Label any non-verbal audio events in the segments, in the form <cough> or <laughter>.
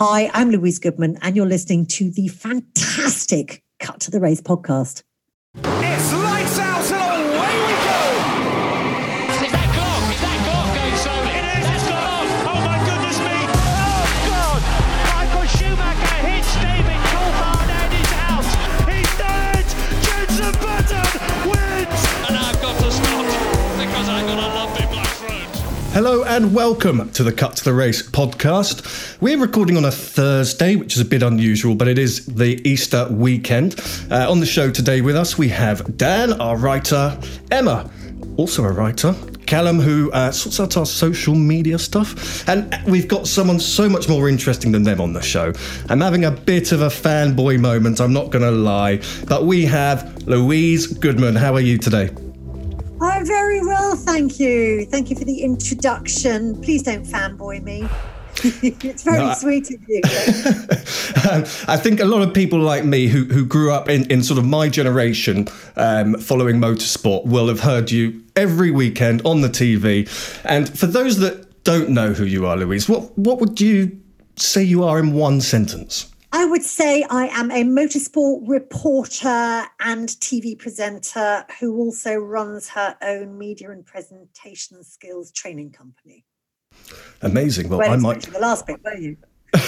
Hi, I'm Louise Goodman, and you're listening to the fantastic Cut to the Race podcast. Hello and welcome to the Cut to the Race podcast. We're recording on a Thursday, which is a bit unusual, but it is the Easter weekend. Uh, on the show today with us, we have Dan, our writer, Emma, also a writer. Callum, who uh, sorts out our social media stuff. And we've got someone so much more interesting than them on the show. I'm having a bit of a fanboy moment, I'm not going to lie. But we have Louise Goodman. How are you today? I'm very well, thank you. Thank you for the introduction. Please don't fanboy me. <laughs> it's very No, sweet of you. Um, <laughs> I think a lot of people like me who, who grew up in, in sort of my generation um, following motorsport will have heard you every weekend on the TV. And for those that don't know who you are, Louise, what, what would you say you are in one sentence? I would say I am a motorsport reporter and TV presenter who also runs her own media and presentation skills training company. Amazing. Well, Well, I might. the last bit, were you? <laughs>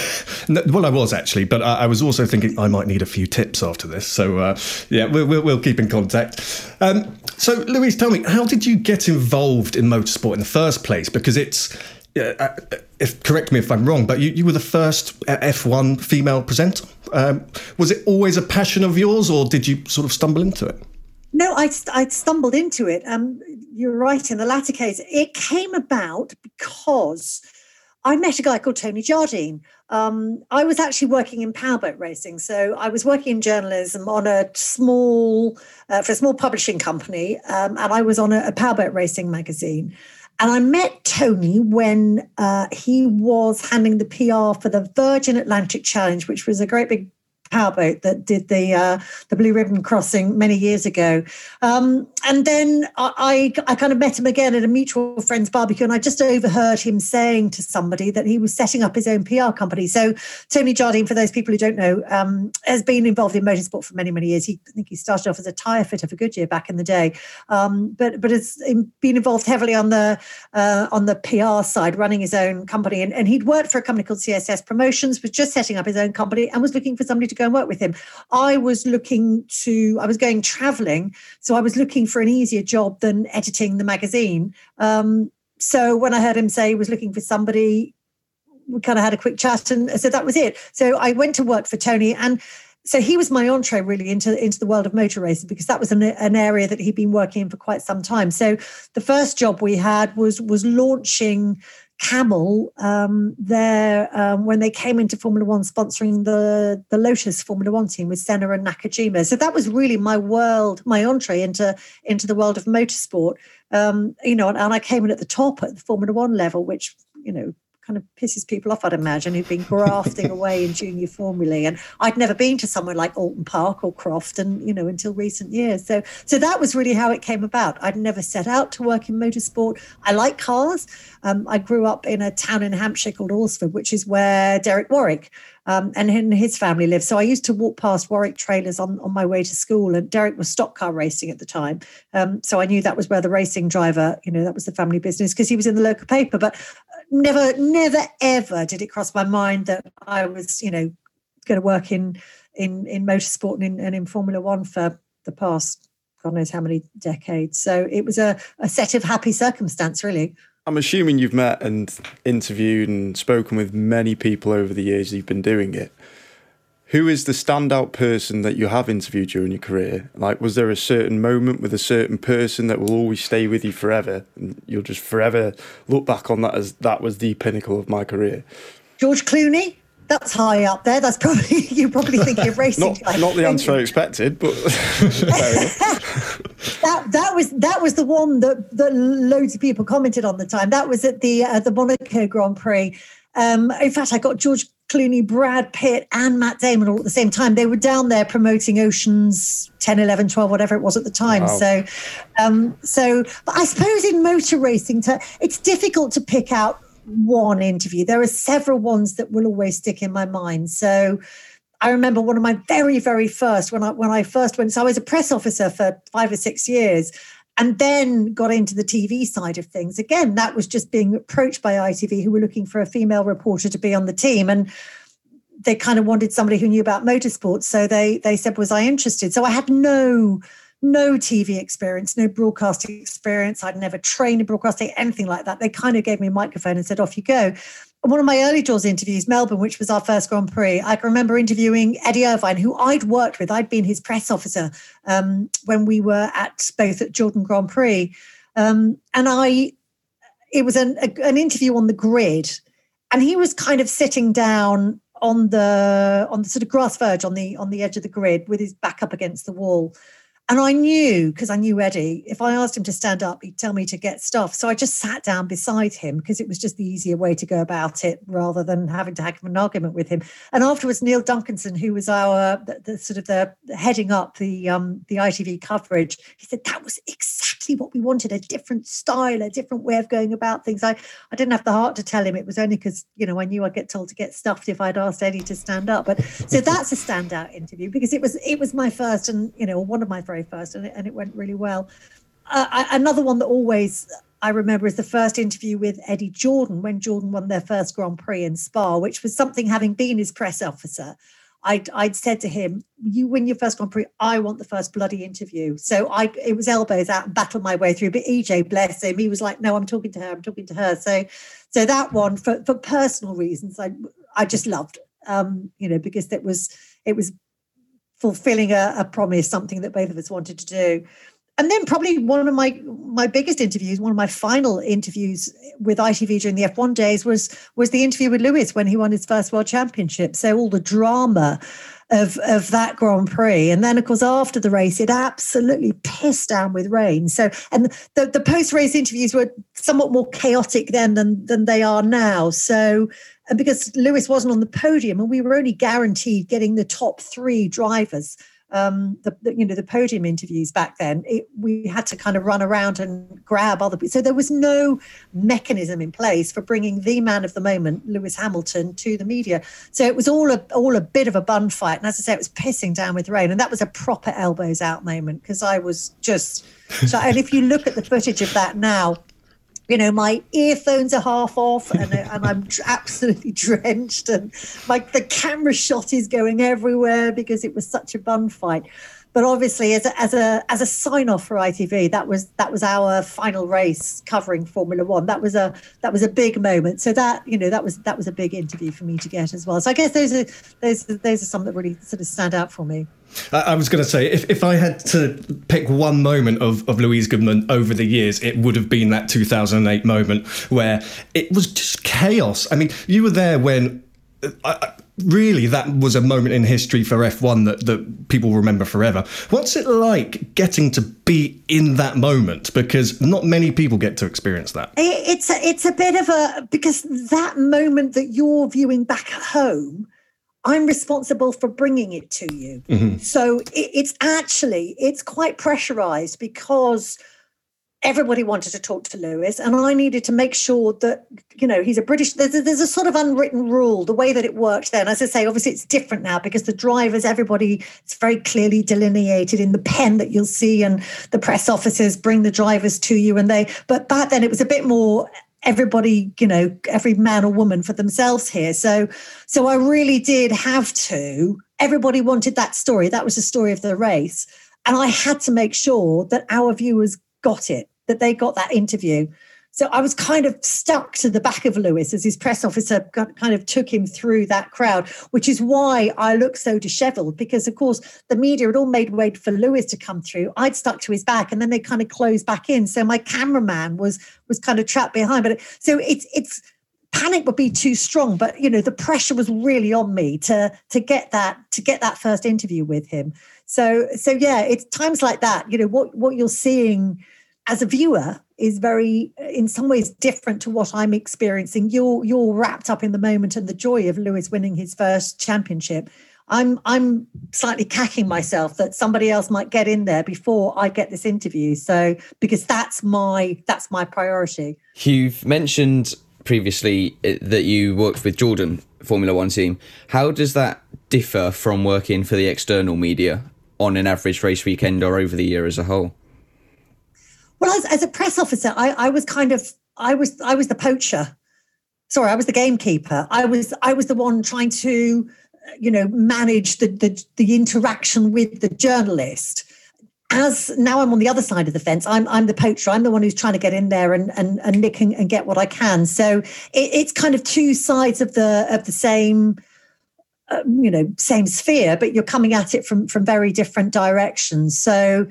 No, well, I was actually, but I, I was also thinking I might need a few tips after this. So, uh, yeah, we'll, we'll, we'll keep in contact. Um, so, Louise, tell me, how did you get involved in motorsport in the first place? Because it's, uh, uh, if correct me if I'm wrong, but you, you were the first uh, F1 female presenter. Um, was it always a passion of yours, or did you sort of stumble into it? No, I, I stumbled into it. Um, you're right in the latter case. It came about because I met a guy called Tony Jardine. Um, I was actually working in powerboat racing, so I was working in journalism on a small uh, for a small publishing company, um, and I was on a, a powerboat racing magazine. And I met Tony when uh, he was handling the PR for the Virgin Atlantic Challenge, which was a great big powerboat that did the uh, the Blue Ribbon crossing many years ago. Um, and then I, I I kind of met him again at a mutual friend's barbecue, and I just overheard him saying to somebody that he was setting up his own PR company. So Tony Jardine, for those people who don't know, um, has been involved in motorsport for many many years. He I think he started off as a tyre fitter for Goodyear back in the day, um, but but has been involved heavily on the uh, on the PR side, running his own company. And, and he'd worked for a company called CSS Promotions, was just setting up his own company, and was looking for somebody to go and work with him. I was looking to, I was going traveling, so I was looking for an easier job than editing the magazine. Um, so when I heard him say he was looking for somebody, we kind of had a quick chat, and so that was it. So I went to work for Tony, and so he was my entree really into into the world of motor racing because that was an, an area that he'd been working in for quite some time. So the first job we had was was launching Camel um, there um, when they came into Formula One, sponsoring the the Lotus Formula One team with Senna and Nakajima. So that was really my world, my entree into into the world of motorsport. Um, you know, and, and I came in at the top at the Formula One level, which you know kind of pisses people off, I'd imagine, who've been grafting <laughs> away in junior formulae. And I'd never been to somewhere like Oulton Park or Crofton, you know, until recent years. So so that was really how it came about. I'd never set out to work in motorsport. I like cars. Um, I grew up in a town in Hampshire called Alresford, which is where Derek Warwick um, and his family lived. So I used to walk past Warwick trailers on, on my way to school, and Derek was stock car racing at the time. Um, so I knew that was where the racing driver, you know, that was the family business because he was in the local paper. But never, never, ever did it cross my mind that I was, you know, going to work in in in motorsport and in, and in Formula One for the past God knows how many decades. So it was a, a set of happy circumstance, really. I'm assuming you've met and interviewed and spoken with many people over the years you've been doing it. Who is the standout person that you have interviewed during your career? Like, was there a certain moment with a certain person that will always stay with you forever, and you'll just forever look back on that as that was the pinnacle of my career? George Clooney. that's high up there. That's probably <laughs> you're probably thinking of racing. not, not the answer I <laughs> expected, but <laughs> that that was that was the one that that loads of people commented on the time. That was at the uh, the Monaco Grand Prix. Um, in fact, I got George Clooney, Brad Pitt, and Matt Damon all at the same time. They were down there promoting Oceans 10, 11, 12, whatever it was at the time. Wow. So, um, so, but I suppose in motor racing, to, it's difficult to pick out one interview. There are several ones that will always stick in my mind. So, I remember one of my very, very first when I when I first went. So I was a press officer for five or six years, and then got into the TV side of things. Again, that was just being approached by ITV, who were looking for a female reporter to be on the team, and they kind of wanted somebody who knew about motorsports. So they they said, "Was I interested?" So I had no no TV experience, no broadcasting experience. I'd never trained in broadcasting, anything like that. They kind of gave me a microphone and said, "Off you go." One of my early Jaws interviews, Melbourne, which was our first Grand Prix, I can remember interviewing Eddie Irvine, who I'd worked with. I'd been his press officer um, when we were at both at Jordan Grand Prix, um, and I. It was an, a, an interview on the grid, and he was kind of sitting down on the on the sort of grass verge on the on the edge of the grid with his back up against the wall and I knew, because I knew Eddie, if I asked him to stand up, he'd tell me to get stuff. So I just sat down beside him because it was just the easier way to go about it rather than having to have an argument with him. And afterwards, Neil Duncanson, who was our the, the sort of the heading up the um, the ITV coverage, he said that was exactly what we wanted, a different style, a different way of going about things. I, I didn't have the heart to tell him it was only because, you know, I knew I'd get told to get stuffed if I'd asked Eddie to stand up. But so <laughs> that's a standout interview because it was it was my first and, you know, one of my very first, and it, and it went really well. Uh, I, another one that always I remember is the first interview with Eddie Jordan when Jordan won their first Grand Prix in Spa, which was something having been his press officer. I'd, I'd said to him, "You win your first Grand Prix. I want the first bloody interview." So I, it was elbows out and battled my way through. But EJ, bless him, he was like, "No, I'm talking to her. I'm talking to her." So, so that one for for personal reasons, I I just loved, um, you know, because it was it was fulfilling a, a promise, something that both of us wanted to do. And then probably one of my my biggest interviews, one of my final interviews with ITV during the F1 days was was the interview with Lewis when he won his first world championship. So all the drama of of that Grand Prix, and then of course after the race, it absolutely pissed down with rain. So and the the post race interviews were somewhat more chaotic then than than they are now. So and because Lewis wasn't on the podium, and we were only guaranteed getting the top three drivers. Um, the, the, you know the podium interviews back then it, we had to kind of run around and grab other people so there was no mechanism in place for bringing the man of the moment lewis hamilton to the media. So it was all a all a bit of a bun fight and as i say it was pissing down with rain and that was a proper elbows out moment because i was just so and if you look at the footage of that now you know, my earphones are half off and, uh, and I'm absolutely <laughs> drenched, and like the camera shot is going everywhere because it was such a bun fight. But obviously, as a, as a as a sign off for ITV, that was that was our final race covering Formula One. That was a that was a big moment. So that you know that was that was a big interview for me to get as well. So I guess those are those those are some that really sort of stand out for me. I was going to say, if, if I had to pick one moment of, of Louise Goodman over the years, it would have been that 2008 moment where it was just chaos. I mean, you were there when. Uh, really, that was a moment in history for F1 that, that people remember forever. What's it like getting to be in that moment? Because not many people get to experience that. It's a, it's a bit of a because that moment that you're viewing back at home I'm responsible for bringing it to you. Mm-hmm. So it, it's actually it's quite pressurized because everybody wanted to talk to Lewis, and I needed to make sure that you know he's a British. There's a, there's a sort of unwritten rule the way that it worked then. As I say, obviously it's different now because the drivers, everybody, it's very clearly delineated in the pen that you'll see, and the press officers bring the drivers to you, and they. But back then it was a bit more everybody you know every man or woman for themselves here so so i really did have to everybody wanted that story that was the story of the race and i had to make sure that our viewers got it that they got that interview so I was kind of stuck to the back of Lewis as his press officer kind of took him through that crowd, which is why I look so disheveled because, of course, the media had all made way for Lewis to come through. I'd stuck to his back, and then they kind of closed back in. So my cameraman was was kind of trapped behind. But so it's it's panic would be too strong but you know the pressure was really on me to to get that to get that first interview with him so so yeah it's times like that you know what what you're seeing as a viewer is very in some ways different to what i'm experiencing you're you're wrapped up in the moment and the joy of lewis winning his first championship i'm i'm slightly cacking myself that somebody else might get in there before i get this interview so because that's my that's my priority You've mentioned previously uh, that you worked with Jordan Formula One team. How does that differ from working for the external media on an average race weekend or over the year as a whole? Well, as, as a press officer, I, I was kind of I was I was the poacher. Sorry, I was the gamekeeper. I was I was the one trying to, you know, manage the the, the interaction with the journalist. As now I'm on the other side of the fence, I'm I'm the poacher. I'm the one who's trying to get in there and and, and nick and, and get what I can. So it, it's kind of two sides of the of the same uh, you know same sphere but you're coming at it from from very different directions so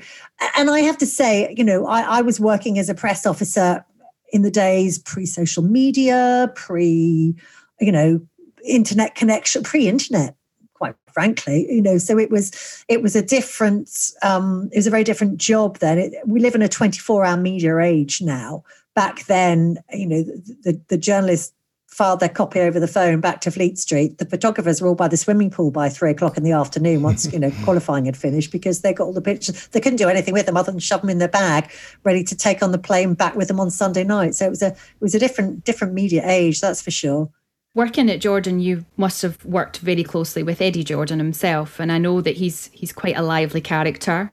and i have to say you know i, I was working as a press officer in the days pre social media pre you know internet connection pre internet quite frankly you know so it was it was a different um it was a very different job then. It, we live in a 24 hour media age now. Back then you know the, the, the journalists filed their copy over the phone back to Fleet Street. The photographers were all by the swimming pool by three o'clock in the afternoon once, you know, <laughs> qualifying had finished because they got all the pictures. They couldn't do anything with them other than shove them in their bag, ready to take on the plane back with them on Sunday night. So it was a it was a different different media age, that's for sure. Working at Jordan, you must have worked very closely with Eddie Jordan himself, and I know that he's he's quite a lively character.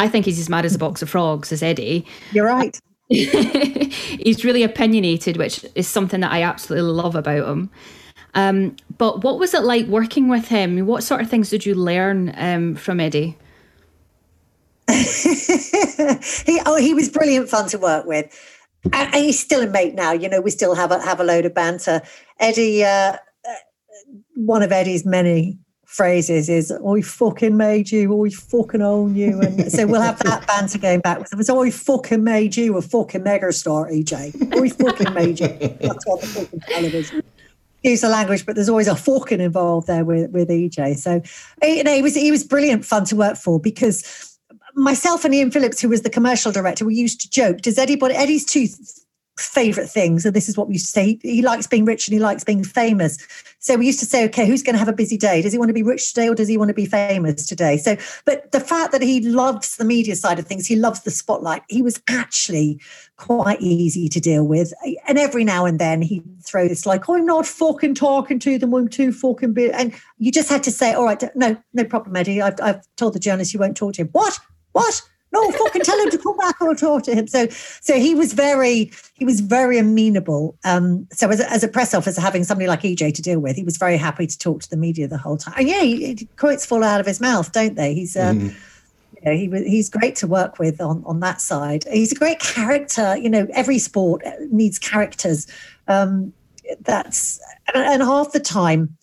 I think he's as mad as a box of frogs as Eddie. You're right. <laughs> he's really opinionated, which is something that I absolutely love about him. Um, but what was it like working with him? What sort of things did you learn um, from Eddie? <laughs> he, oh, he was brilliant fun to work with. And he's still a mate now. You know, we still have a have a load of banter. Eddie, uh, one of Eddie's many phrases is "I fucking made you," "I fucking own you," and so we'll have that <laughs> banter going back. It was "I fucking made you" a fucking megastar, EJ. "I fucking made you." That's what the fucking television. Use the language, but there's always a fucking involved there with with EJ. So, you know, he was he was brilliant fun to work for because myself and Ian Phillips, who was the commercial director, we used to joke. Does anybody Eddie's two favorite things, and this is what we used to say. He, he, likes being rich and he likes being famous. So we used to say, okay, who's going to have a busy day? Does he want to be rich today or does he want to be famous today? So, but the fact that he loves the media side of things, he loves the spotlight. He was actually quite easy to deal with. And every now and then he'd throw this like, oh, I'm not fucking talking to them. I'm too fucking big. And you just had to say, all right, no, no problem, Eddie. I've, I've told the journalist you won't talk to him. What? What? No, fucking tell him to come back or talk to him. So, so he was very, he was very amenable. Um, so as a, as a press officer, having somebody like EJ to deal with, he was very happy to talk to the media the whole time. And yeah, he, he, quotes fall out of his mouth, don't they? He's, uh, mm. you know, he he's great to work with on on that side. He's a great character. You know, every sport needs characters. Um, that's and, and half the time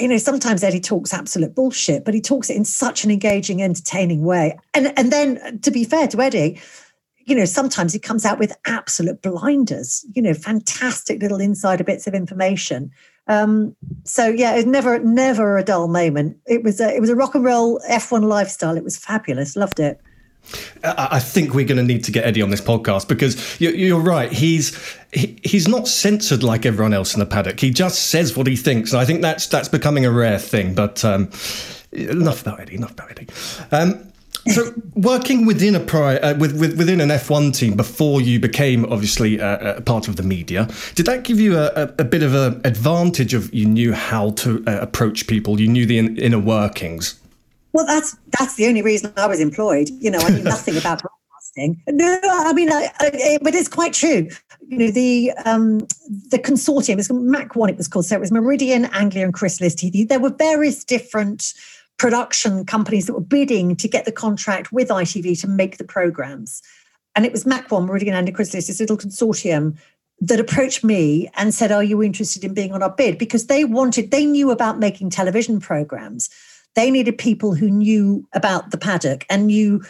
you know, sometimes Eddie talks absolute bullshit, but he talks it in such an engaging, entertaining way. And and then to be fair to Eddie, you know, sometimes he comes out with absolute blinders, you know, fantastic little insider bits of information. Um, so yeah, it never never a dull moment. It was a it was a rock and roll F1 lifestyle. It was fabulous. Loved it. I think we're going to need to get Eddie on this podcast because you're right. He's he's not censored like everyone else in the paddock. He just says what he thinks, and I think that's that's becoming a rare thing. But um, enough about Eddie. Enough about Eddie. Um, so, working within a pri- uh, with, with, within an F1 team before you became obviously uh, a part of the media, did that give you a, a, a bit of an advantage of you knew how to uh, approach people, you knew the in, inner workings? Well, that's that's the only reason I was employed. You know, I knew <laughs> nothing about broadcasting. No, I mean, I, I, but it's quite true. You know, the um, the consortium is Mac One. It was called. So it was Meridian, Anglia, and Chrysalis TV. There were various different production companies that were bidding to get the contract with ITV to make the programs. And it was Mac One, Meridian, Anglia, Chrysalis, this little consortium that approached me and said, "Are you interested in being on our bid?" Because they wanted, they knew about making television programs they needed people who knew about the paddock and knew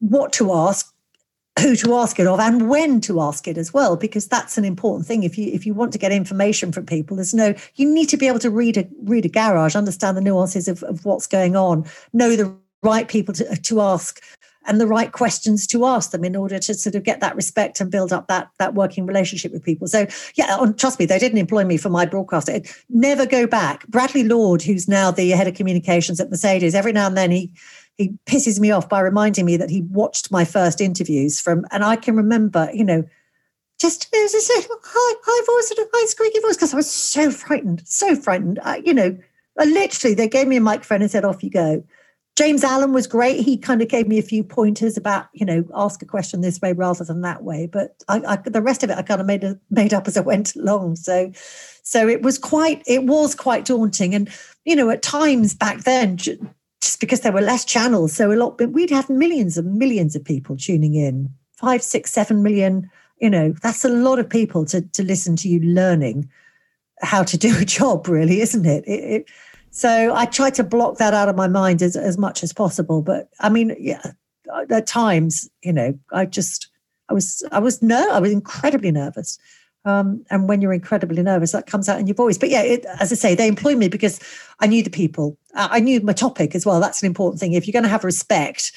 what to ask, who to ask it of and when to ask it as well because that's an important thing. If you if you want to get information from people there's no you need to be able to read a read a garage understand the nuances of, of what's going on know the right people to, to ask and the right questions to ask them in order to sort of get that respect and build up that that working relationship with people. So yeah, on, trust me, they didn't employ me for my broadcast. It, never go back. Bradley Lord, who's now the head of communications at Mercedes, every now and then he he pisses me off by reminding me that he watched my first interviews from, and I can remember, you know, just, just high, high voice and a high squeaky voice because I was so frightened, so frightened. I, you know, I literally, they gave me a microphone and said, "Off you go." James Allen was great. He kind of gave me a few pointers about, you know, ask a question this way rather than that way. But I, I, the rest of it, I kind of made a, made up as I went along. So, so it was quite, it was quite daunting. And you know, at times back then, just because there were less channels, so a lot, but we'd have millions and millions of people tuning in, five, six, seven million. You know, that's a lot of people to to listen to you learning how to do a <laughs> job, really, isn't it? it, it so I try to block that out of my mind as, as much as possible. But I mean, yeah, at times, you know, I just, I was, I was no, I was incredibly nervous. Um, and when you're incredibly nervous, that comes out in your voice. But yeah, it, as I say, they employed me because I knew the people. I knew my topic as well. That's an important thing. If you're going to have respect,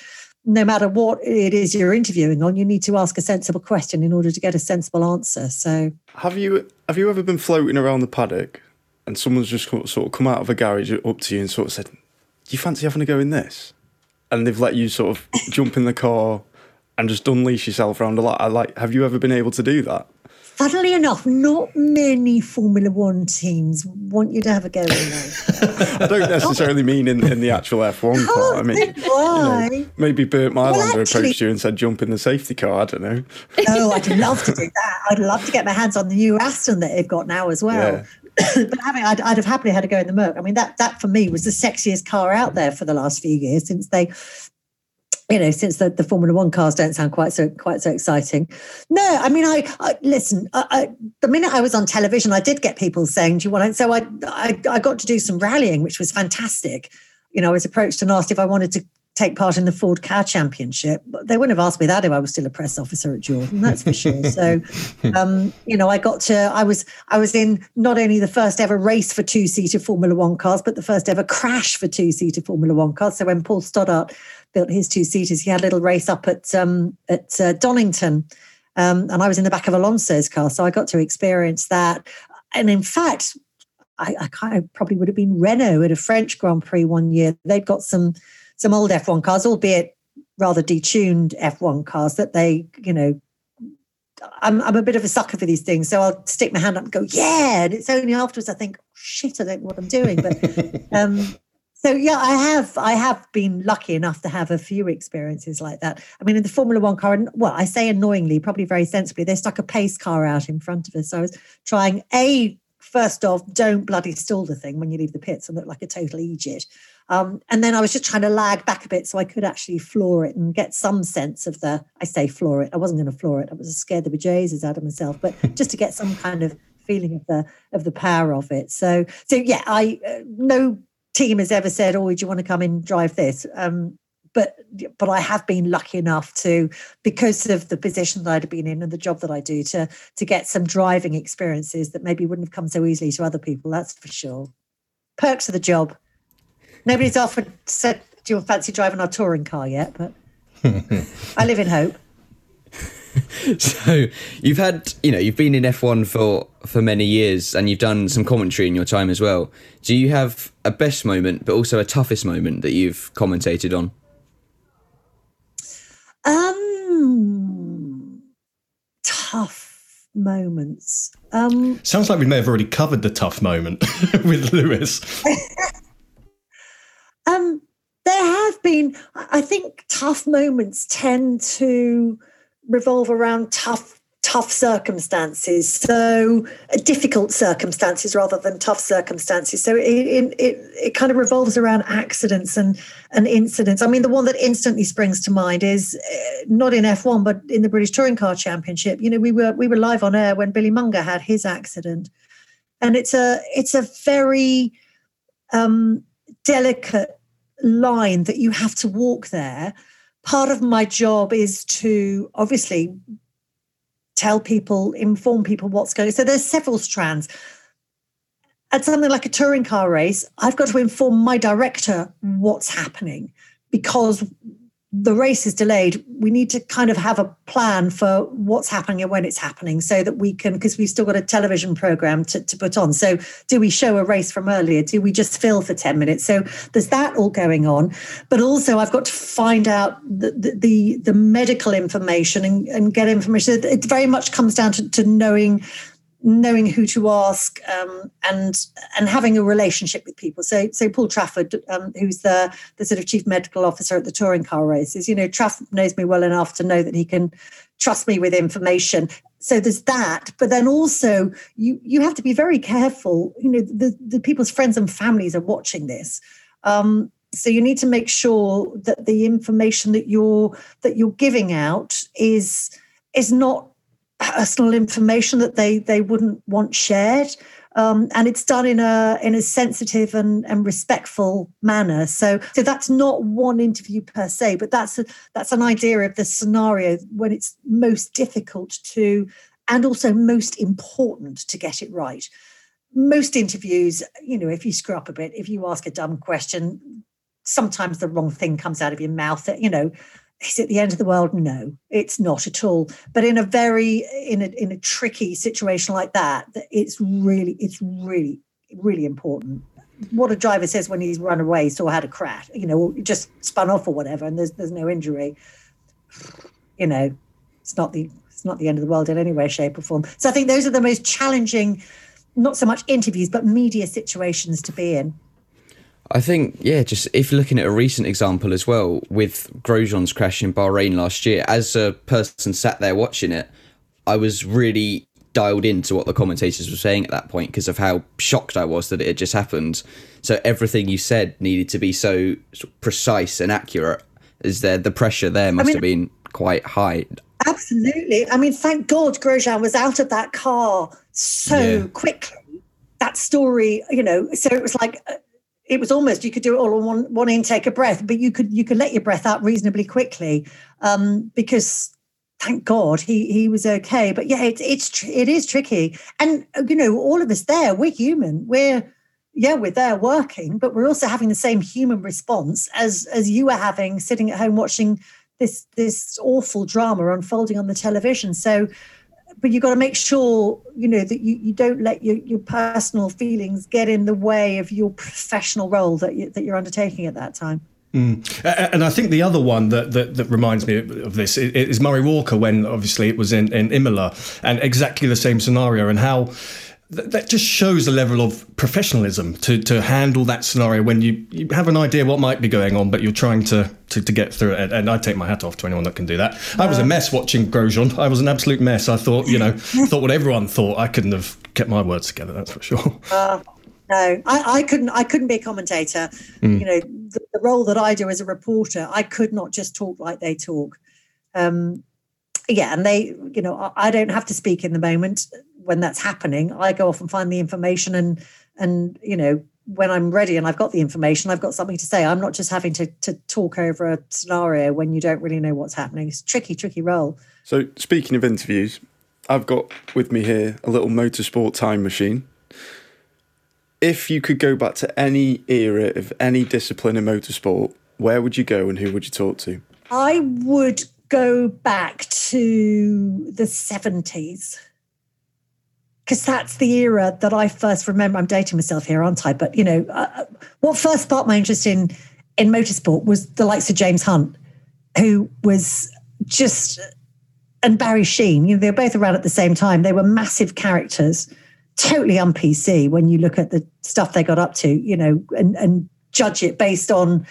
no matter what it is you're interviewing on, you need to ask a sensible question in order to get a sensible answer. So, have you have you ever been floating around the paddock and someone's just sort of come out of a garage up to you and sort of said, "Do you fancy having a go in this?" And they've let you sort of <laughs> jump in the car and just unleash yourself around a lot. I like. Have you ever been able to do that? Funnily enough, not many Formula One teams want you to have a go in there. <laughs> I don't necessarily mean in, in the actual F1 car. I mean, why? You know, maybe Bernd Mayländer well, approached you and said, jump in the safety car. I don't know. Oh, I'd <laughs> love to do that. I'd love to get my hands on the new Aston that they've got now as well. Yeah. <coughs> but having, I'd, I'd, have happily had to go in the Merc. I mean, that that for me was the sexiest car out there for the last few years since they, you know, since the, the Formula One cars don't sound quite so quite so exciting. No, I mean, I, I listen. I, I, the minute I was on television, I did get people saying, "Do you want?" to? So I, I I got to do some rallying, which was fantastic. You know, I was approached and asked if I wanted to take part in the Ford Car Championship. But they wouldn't have asked me that if I was still a press officer at Jordan, that's for sure. So, <laughs> um, you know, I got to, I was, I was in not only the first ever race for two seater Formula One cars, but the first ever crash for two seater Formula One cars. So when Paul Stoddart built his two seaters, he had a little race up at um, at uh, Donington. Um, and I was in the back of Alonso's car, so I got to experience that. And in fact, I, I kind of probably would have been Renault at a French Grand Prix one year. They'd got some some old F1 cars, albeit rather detuned F1 cars that they, you know, I'm, I'm a bit of a sucker for these things. So I'll stick my hand up and go, yeah. And it's only afterwards I think, oh, shit, I don't know what I'm doing. But <laughs> um, so yeah, I have I have been lucky enough to have a few experiences like that. I mean, in the Formula One car, and well, I say annoyingly, probably very sensibly, they stuck a pace car out in front of us. So I was trying a first off, don't bloody stall the thing when you leave the pits and look like a total idiot. Um, and then I was just trying to lag back a bit so I could actually floor it and get some sense of the, I say floor it, I wasn't going to floor it. I was scared the bejesus out of myself, but <laughs> just to get some kind of feeling of the, of the power of it. So, so yeah, I, uh, no team has ever said, oh, do you want to come and drive this? Um, but but I have been lucky enough to because of the position that I'd been in and the job that I do to to get some driving experiences that maybe wouldn't have come so easily to other people. That's for sure. Perks of the job. Nobody's offered said, "Do you fancy driving our touring car yet?" But I live in hope. <laughs> so you've had you know you've been in F1 for for many years and you've done some commentary in your time as well. Do you have a best moment but also a toughest moment that you've commentated on? Um tough moments. Um Sounds like we may have already covered the tough moment <laughs> with Lewis. <laughs> Um, there have been, I think, tough moments tend to revolve around tough tough circumstances. So uh, difficult circumstances rather than tough circumstances. So it, it, it, it kind of revolves around accidents and and incidents. I mean the one that instantly springs to mind is uh, not in f1 but in the british touring car championship. You know we were we were live on air when billy monger had his accident. And it's a it's a very um delicate line that you have to walk there part of my job is to obviously tell people, inform people what's going. So there's several strands. At something like a touring car race, I've got to inform my director what's happening because the race is delayed, we need to kind of have a plan for what's happening and when it's happening so that we can, because we've still got a television program to, to put on. So, do we show a race from earlier? Do we just fill for 10 minutes? So, there's that all going on. But also, I've got to find out the, the, the, medical information and, and get information. It very much comes down to, to knowing knowing who to ask um, and and having a relationship with people. So so Paul Trafford, um, who's the the sort of chief medical officer at the touring car races, you know, Trafford knows me well enough to know that he can trust me with information. So there's that, but then also you you have to be very careful. You know, the the people's friends and families are watching this. Um, so you need to make sure that the information that you're that you're giving out is is not personal information that they they wouldn't want shared. Um, and it's done in a in a sensitive and, and respectful manner. So so that's not one interview per se, but that's a, that's an idea of the scenario when it's most difficult to and also most important to get it right. Most interviews, you know, if you screw up a bit, if you ask a dumb question, sometimes the wrong thing comes out of your mouth. That You know, is it the end of the world? No, it's not at all. But in a very in a in a tricky situation like that, it's really it's really really important. What a driver says when he's run away, so had a crash, you know, just spun off or whatever, and there's there's no injury. You know, it's not the it's not the end of the world in any way, shape, or form. So I think those are the most challenging, not so much interviews, but media situations to be in. I think, yeah, just if looking at a recent example as well with Grosjean's crash in Bahrain last year, as a person sat there watching it, I was really dialed into what the commentators were saying at that point because of how shocked I was that it had just happened. So everything you said needed to be so precise and accurate. Is there the pressure there must I mean, have been quite high? Absolutely. I mean, thank God Grosjean was out of that car so yeah. quickly. That story, you know, so it was like uh, it was almost you could do it all on one one intake of breath, but you could you could let your breath out reasonably quickly um, because thank God he he was okay. But yeah, it's it's it is tricky, and you know all of us there we're human. We're yeah we're there working, but we're also having the same human response as as you are having sitting at home watching this this awful drama unfolding on the television. So but you've got to make sure you know that you, you don't let your, your personal feelings get in the way of your professional role that, you, that you're undertaking at that time Mm. And I think the other one that, that, that reminds me of this is Murray Walker when obviously it was in, in Imola and exactly the same scenario and how that just shows a level of professionalism to, to handle that scenario when you, you have an idea what might be going on, but you're trying to, to, to get through it. And I take my hat off to anyone that can do that. I was a mess watching Grosjean. I was an absolute mess. I thought, you know, <laughs> thought what everyone thought. I couldn't have kept my words together. That's for sure. Uh, no, I, I, couldn't. I couldn't be a commentator. Mm. You know, the, the, role that I do as a reporter, I could not just talk like they talk. Um, yeah, and they, you know, I, I don't have to speak in the moment when that's happening, I go off and find the information and and you know when I'm ready and I've got the information, I've got something to say. I'm not just having to to talk over a scenario when you don't really know what's happening. It's tricky, tricky role. So speaking of interviews, I've got with me here a little motorsport time machine. If you could go back to any era of any discipline in motorsport, where would you go and who would you talk to? I would go back to the 70s because that's the era that I first remember. I'm dating myself here, aren't I? But you know, uh, uh, what first sparked my interest in in motorsport was the likes of James Hunt, who was just and Barry Sheene. You know, they were both around at the same time. They were massive characters, totally un PC when you look at the stuff they got up to. You know, and and judge it based on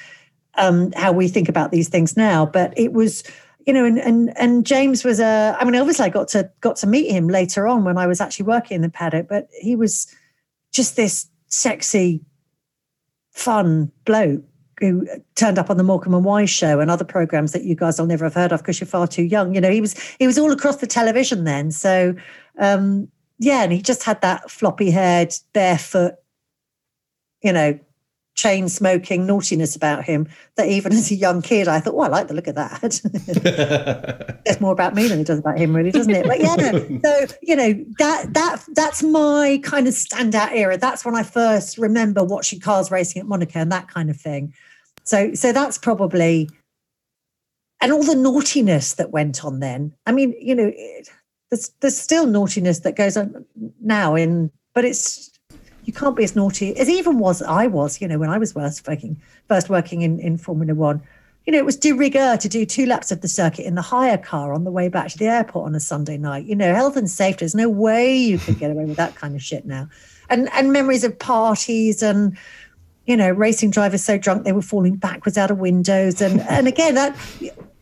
um, how we think about these things now. But it was you know, and and and James was a. I mean, obviously, I got to got to meet him later on when I was actually working in the paddock. But he was just this sexy, fun bloke who turned up on the Morecambe and Wise show and other programs that you guys will never have heard of because you're far too young. You know, he was he was all across the television then. So um, yeah, and he just had that floppy haired, barefoot, you know, chain smoking naughtiness about him that even <laughs> as a young kid I thought, well, I like the look of that. <laughs> There's more about me than it does about him, really, doesn't it? But yeah, <laughs> so you know that that that's my kind of standout era. That's when I first remember watching cars racing at Monaco and that kind of thing. So so that's probably and all the naughtiness that went on then. I mean, you know, it, there's there's still naughtiness that goes on now in, but it's you can't be as naughty as even was I was, you know, when I was first working first working in, in Formula One. You know, it was de rigueur to do two laps of the circuit in the hire car on the way back to the airport on a Sunday night. You know, health and safety, there's no way you could get away with that kind of shit now. And and memories of parties and you know, racing drivers so drunk they were falling backwards out of windows. And and again, that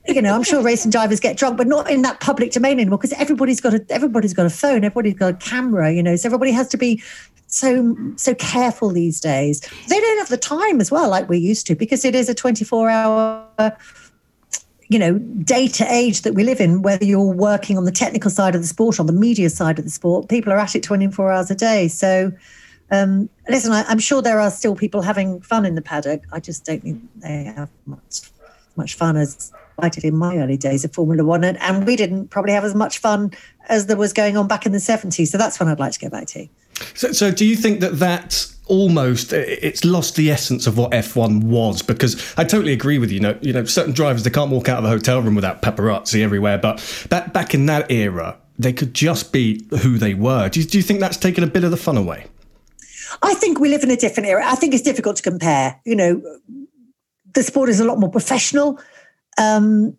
you know, I'm sure racing drivers get drunk, but not in that public domain anymore because everybody's got a everybody's got a phone, everybody's got a camera, you know, so everybody has to be so so careful these days. They don't have the time as well, like we used to, because it is a 24 hour you know data age that we live in whether you're working on the technical side of the sport on the media side of the sport people are at it 24 hours a day so um, listen I, am sure there are still people having fun in the paddock i just don't think they have much much fun as I did in my early days of Formula One, and, and we didn't probably have as much fun as there was going on back in the 70s. So that's when I'd like to go back to. So, so do you think that that's almost it's lost the essence of what F1 was? Because I totally agree with you. You know, you know, certain drivers they can't walk out of a hotel room without paparazzi everywhere. But back back in that era, they could just be who they were. Do you, do you think that's taken a bit of the fun away? I think we live in a different era. I think it's difficult to compare. You know, the sport is a lot more professional. Um,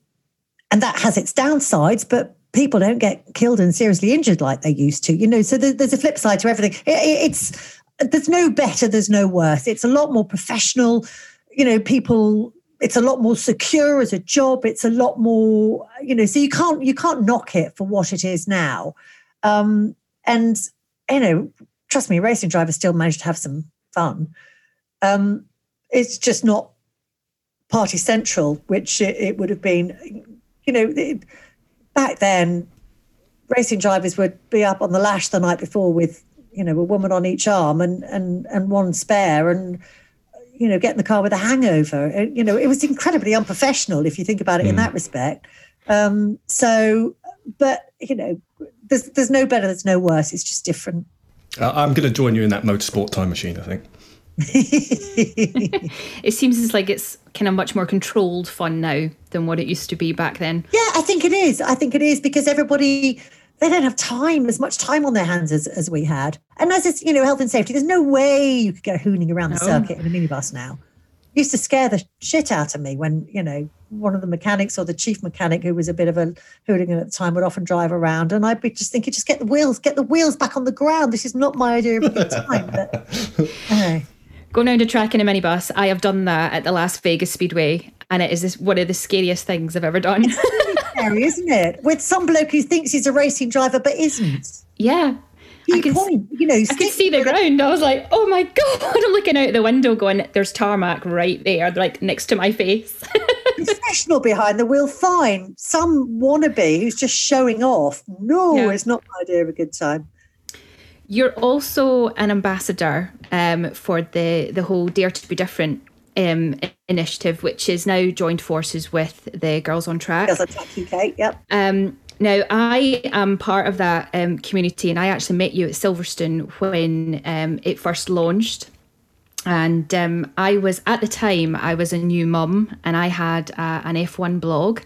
and that has its downsides, but people don't get killed and seriously injured like they used to, you know. So there's a flip side to everything. it's there's no better, there's no worse. It's a lot more professional. You know, people. It's a lot more secure as a job. It's a lot more, you know. So you can't you can't knock it for what it is now. Um, and you know, trust me, racing drivers still manage to have some fun. Um, it's just not Party Central, which it, it would have been, you know, it, back then, racing drivers would be up on the lash the night before with, you know, a woman on each arm and and and one spare and you know, get in the car with a hangover. It, you know, it was incredibly unprofessional if you think about it mm. in hmm. that respect. Um, so, but you know, there's there's no better, there's no worse. It's just different. I'm going to join you in that motorsport time machine. I think. <laughs> it seems as like it's kind of much more controlled fun now than what it used to be back then. Yeah, I think it is. I think it is because everybody they don't have time as much time on their hands as, as we had. And as it's you know health and safety, there's no way you could go hooning around no. the circuit in a minibus now. It used to scare the shit out of me when you know one of the mechanics or the chief mechanic who was a bit of a hooligan at the time would often drive around and I'd be just thinking just get the wheels get the wheels back on the ground this is not my idea of a <laughs> good time but anyway going around a track in a minibus. I have done that at the Las Vegas Speedway, and it is this, one of the scariest things I've ever done. It's scary, isn't it? With some bloke who thinks he's a racing driver but isn't. Yeah. I can, point, you know, I could see the ground. I was like, "Oh my god!" <laughs> I'm looking out the window, going, "There's tarmac right there, like next to my face." <laughs> Professional behind the wheel, fine. Some wannabe who's just showing off. No, yeah. it's not my idea of a good time. You're also an ambassador um, for the the whole Dare to Be Different um, initiative, which is now joined forces with the Girls on Track. Girls on Track UK, yep. Um, now, I am part of that um, community, and I actually met you at Silverstone when um, it first launched. And um, I was at the time I was a new mum, and I had uh, an F1 blog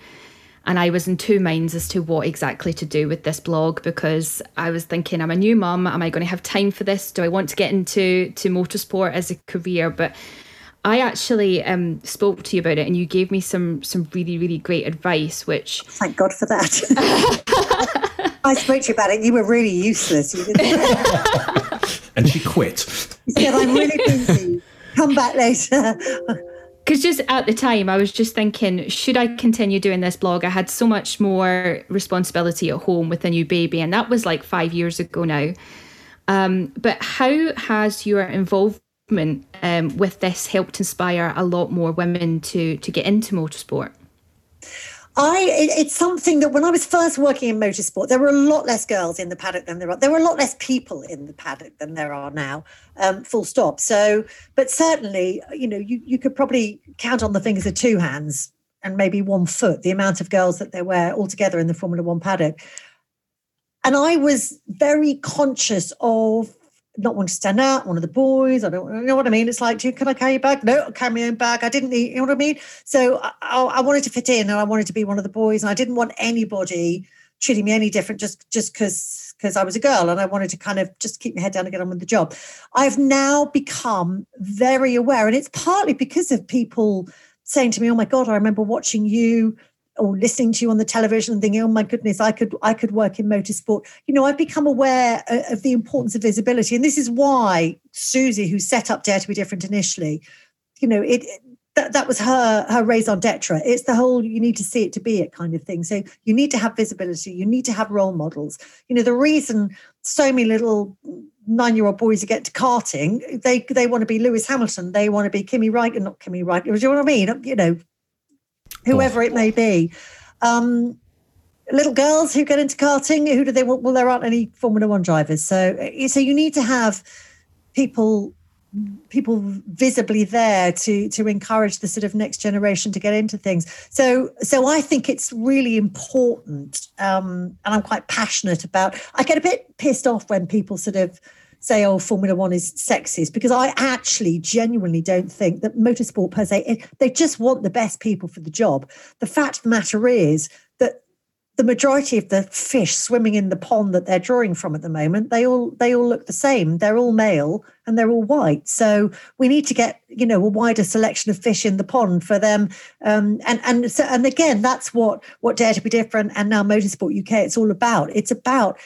and I was in two minds as to what exactly to do with this blog because I was thinking, I'm a new mum. Am I going to have time for this? Do I want to get into to motorsport as a career? But I actually um, spoke to you about it, and you gave me some some really really great advice. Which thank God for that. <laughs> I spoke to you about it. You were really useless. <laughs> and she quit. She said, "I'm really busy. Come back later." <laughs> because just at the time I was just thinking, should I continue doing this blog? I had so much more responsibility at home with a new baby, and that was like five years ago now. Um, but how has your involvement um, with this helped inspire a lot more women to to get into motorsport? I it, it's something that when I was first working in motorsport, there were a lot less girls in the paddock than there are. There were a lot less people in the paddock than there are now. Um, full stop. So, but certainly, you know, you you could probably count on the fingers of two hands and maybe one foot the amount of girls that there were altogether in the Formula One paddock. And I was very conscious of not want to stand out, one of the boys. I don't you know what I mean. It's like, can I carry your bag? No, I'll carry my own bag. I didn't need, you know what I mean? So I, I, wanted to fit in and I wanted to be one of the boys. And I didn't want anybody treating me any different just just because because I was a girl and I wanted to kind of just keep my head down and get on with the job. I've now become very aware, and it's partly because of people saying to me, "Oh my God, I remember watching you or listening to you on the television and thinking, oh my goodness, I could I could work in motorsport. You know, I've become aware of the importance of visibility, and this is why Susie, who set up Dare to Be Different initially, you know, it, that, that was her her raison d'etre. It's the whole you need to see it to be it kind of thing. So you need to have visibility. You need to have role models. You know, the reason so many little nine year old boys get to karting, they they want to be Lewis Hamilton. They want to be Kimi Raikkonen, not Kimi Raikkonen. Do you know what I mean? You know, whoever it may be. Um, little girls who get into karting, who do they want? Well, there aren't any Formula One drivers, so so you need to have people people visibly there to to encourage the sort of next generation to get into things so so i think it's really important um and i'm quite passionate about i get a bit pissed off when people sort of say, oh, Formula One is sexist, because I actually genuinely don't think that motorsport per se, it, they just want the best people for the job. The fact of the matter is that the majority of the fish swimming in the pond that they're drawing from at the moment, they all they all look the same. They're all male and they're all white. So we need to get you know a wider selection of fish in the pond for them. Um, and and so and again, that's what what Dare to Be Different and now Motorsport UK. It's all about. It's about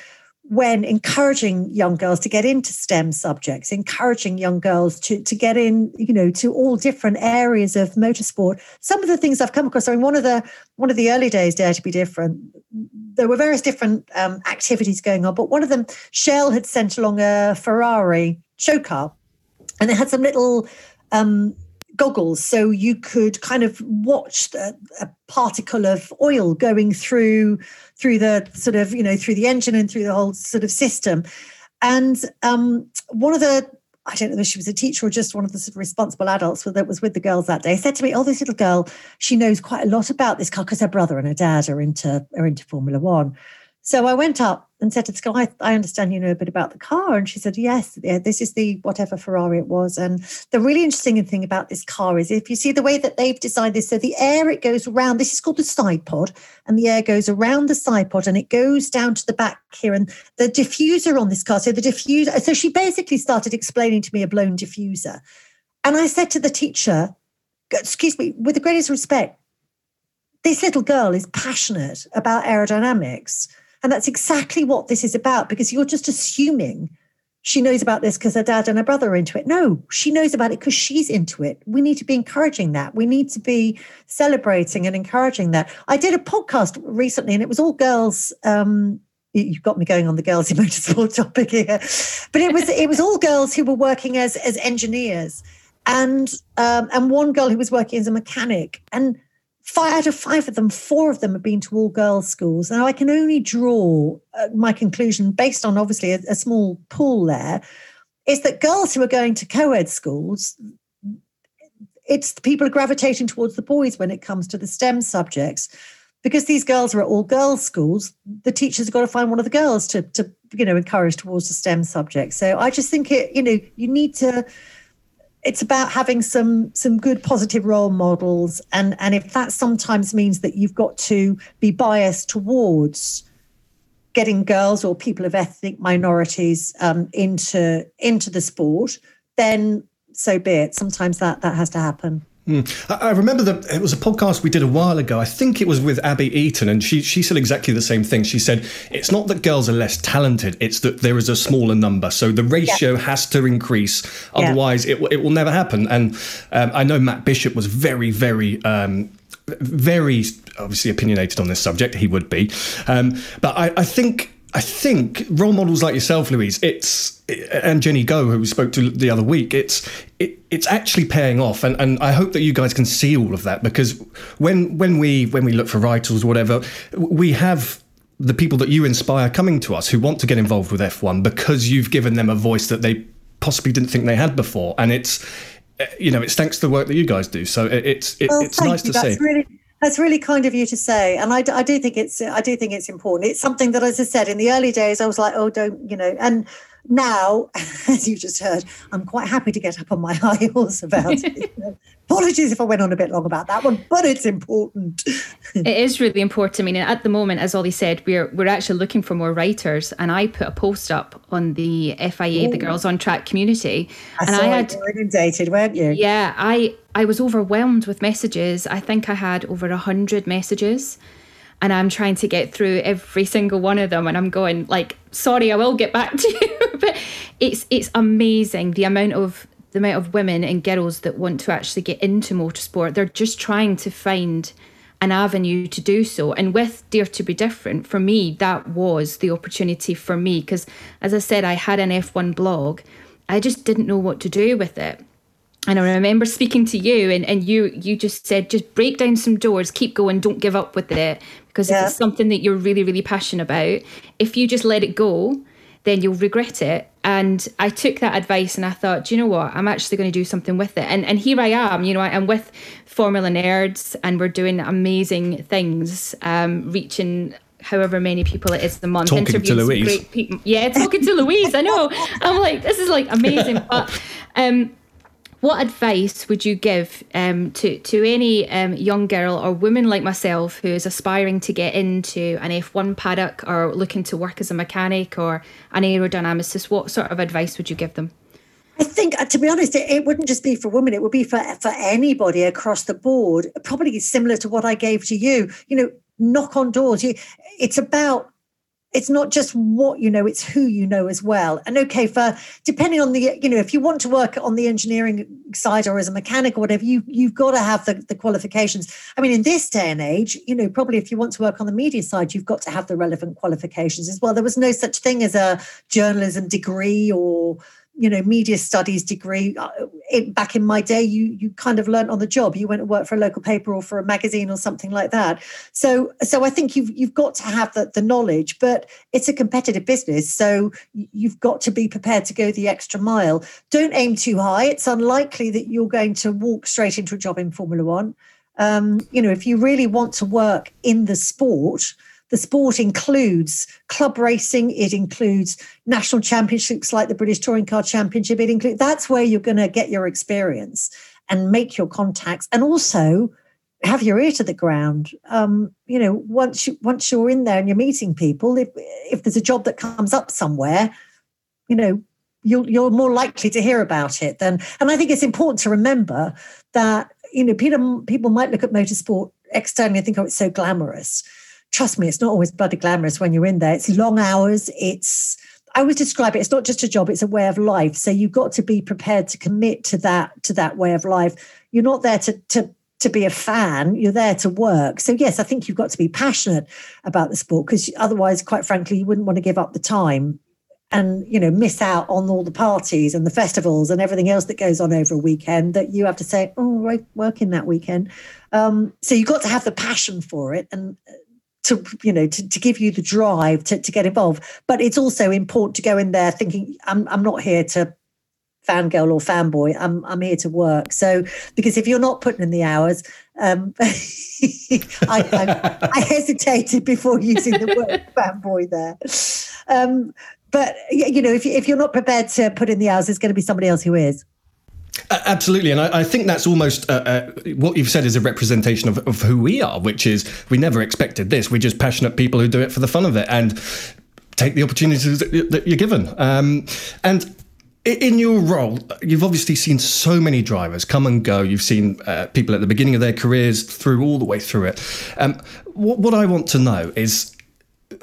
when encouraging young girls to get into STEM subjects, encouraging young girls to, to get in, you know, to all different areas of motorsport. Some of the things I've come across, I mean, one of the one of the early days Dare to Be Different, there were various different um, activities going on, but one of them, Shell had sent along a Ferrari show car, and they had some little um, goggles so you could kind of watch a, a, particle of oil going through through the sort of you know through the engine and through the whole sort of system and um, one of the I don't know if she was a teacher or just one of the sort of responsible adults that was with the girls that day said to me, "Oh, this little girl, she knows quite a lot about this car because her brother and her dad are into are into Formula One." So I went up and said to the girl, I, I, understand you know a bit about the car. And she said, Yes, yeah, this is the whatever Ferrari it was. And the really interesting thing about this car is if you see the way that they've designed this, so the air it goes around, this is called the side pod, and the air goes around the side pod and it goes down to the back here. And the diffuser on this car, so the diffuser, so she basically started explaining to me a blown diffuser. And I said to the teacher, Excuse me, with the greatest respect, this little girl is passionate about aerodynamics and that's exactly what this is about because you're just assuming she knows about this because her dad and her brother are into it. No, she knows about it because she's into it. We need to be encouraging that. We need to be celebrating and encouraging that. I did a podcast recently and it was all girls. Um, you've got me going on the girls <laughs> in motorsport topic here, but it was it was all girls who were working as as engineers, and um, and one girl who was working as a mechanic, and five out of five of them, four of them have been to all girls schools. Now I can only draw uh, my conclusion based on obviously a, a small pool there, is that girls who are going to co-ed schools, it's people are gravitating towards the boys when it comes to the STEM subjects. Because these girls are at all girls schools, the teachers have got to find one of the girls to, to you know encourage towards the STEM subject. So I just think it, you know, you need to it's about having some some good positive role models. And and if that sometimes means that you've got to be biased towards getting girls or people of ethnic minorities um, into into the sport then so be it. Sometimes that that has to happen Mm. I, I remember that it was a podcast we did a while ago. I think it was with Abbie Eaton, and she she said exactly the same thing. She said it's not that girls are less talented; it's that there is a smaller number. So the ratio yeah. has to increase, otherwise yeah. it it will never happen. And um, I know Matt Bishop was very very. Um, very obviously opinionated on this subject. He would be, um, but I, I think I think role models like yourself, Louise, it's and Jennie Gow, who we spoke to the other week, it's it, it's actually paying off, and, and I hope that you guys can see all of that because when when we when we look for writers or whatever, we have the people that you inspire coming to us who want to get involved with F1 because you've given them a voice that they possibly didn't think they had before, and it's you know it's thanks to the work that you guys do. So it's it, well, it's nice you. to That's see. Really, that's really kind of you to say, and I, I do think it's I do think it's important. It's something that, as I said, in the early days, I was like, oh, don't you know, and now, <laughs> as you just heard, I'm quite happy to get up on my <laughs> high horse about it. <laughs> Apologies if I went on a bit long about that one, but it's important. it is really important. I mean, at the moment, as Ollie said, we're we're actually looking for more writers, and I put a post up on the FIA, Ooh. the Girls on Track community, I and I had inundated, weren't you? Yeah, I I was overwhelmed with messages. I think I had over a hundred messages and I'm trying to get through every single one of them and I'm going like sorry I will get back to you but it's it's amazing the amount of the amount of women and girls that want to actually get into motorsport they're just trying to find an avenue to do so and with Dare to be different for me that was the opportunity for me because as I said I had an F1 blog I just didn't know what to do with it and I remember speaking to you and, and you you just said just break down some doors, keep going, don't give up with it. Because yeah. it's something that you're really, really passionate about, if you just let it go, then you'll regret it. And I took that advice and I thought, do you know what? I'm actually going to do something with it. And and here I am, you know, I'm with Formula Nerds and we're doing amazing things, um, reaching however many people it is the month. Talking to Louise. Great people. Yeah, talking to Louise. I know. I'm like, this is like amazing. But um what advice would you give um, to to any um, young girl or woman like myself who is aspiring to get into an F1 paddock or looking to work as a mechanic or an aerodynamicist? What sort of advice would you give them? I think, uh, to be honest, it, it, wouldn't just be for women; it would be for for anybody across the board. Probably similar to what I gave to you. You know, knock on doors. It's about it's not just what you know it's who you know as well. And okay for depending on the you know if you want to work on the engineering side or as a mechanic or whatever you you've got to have the, the qualifications. I mean in this day and age you know probably if you want to work on the media side you've got to have the relevant qualifications as well. There was no such thing as a journalism degree or you know media studies degree uh, it, back in my day you you kind of learned on the job. You went to work for a local paper or for a magazine or something like that. So so i think you've you've got to have the, the knowledge but it's a competitive business so you've got to be prepared to go the extra mile. Don't aim too high. It's unlikely that you're going to walk straight into a job in formula one. Um, you know if you really want to work in the sport the sport includes club racing, it includes national championships like the British Touring Car Championship. It includes that's where you're going to get your experience and make your contacts, and also have your ear to the ground. Um, you know, once you once you're in there and you're meeting people, if if there's a job that comes up somewhere, you know, you're you're more likely to hear about it than. And I think it's important to remember that you know people people might look at motorsport externally and think, oh, it's so glamorous trust me, it's not always bloody glamorous when you're in there. It's long hours. It's I always describe it. It's not just a job; it's a way of life. So you've got to be prepared to commit to that to that way of life. You're not there to to to be a fan. You're there to work. So yes, I think you've got to be passionate about the sport because otherwise, quite frankly, you wouldn't want to give up the time and you know miss out on all the parties and the festivals and everything else that goes on over a weekend that you have to say oh i work in that weekend um, so you've got to have the passion for it and to you know to, to give you the drive to, to get involved. But it's also important to go in there thinking i'm, I'm not here to fangirl or fanboy. I'm i'm here to work. So because if you're not putting in the hours um, <laughs> I, I, I, hesitated before using the word <laughs> fanboy there. Um, but you know if, if you're not prepared to put in the hours there's going to be somebody else who is Absolutely, and I, I, think that's almost uh, uh, what you've said is a representation of, of who we are, which is we never expected this. We're just passionate people who do it for the fun of it and take the opportunities that you're given. Um, and in your role, you've obviously seen so many drivers come and go. You've seen uh, people at the beginning of their careers through all the way through it. Um, what, what I want to know is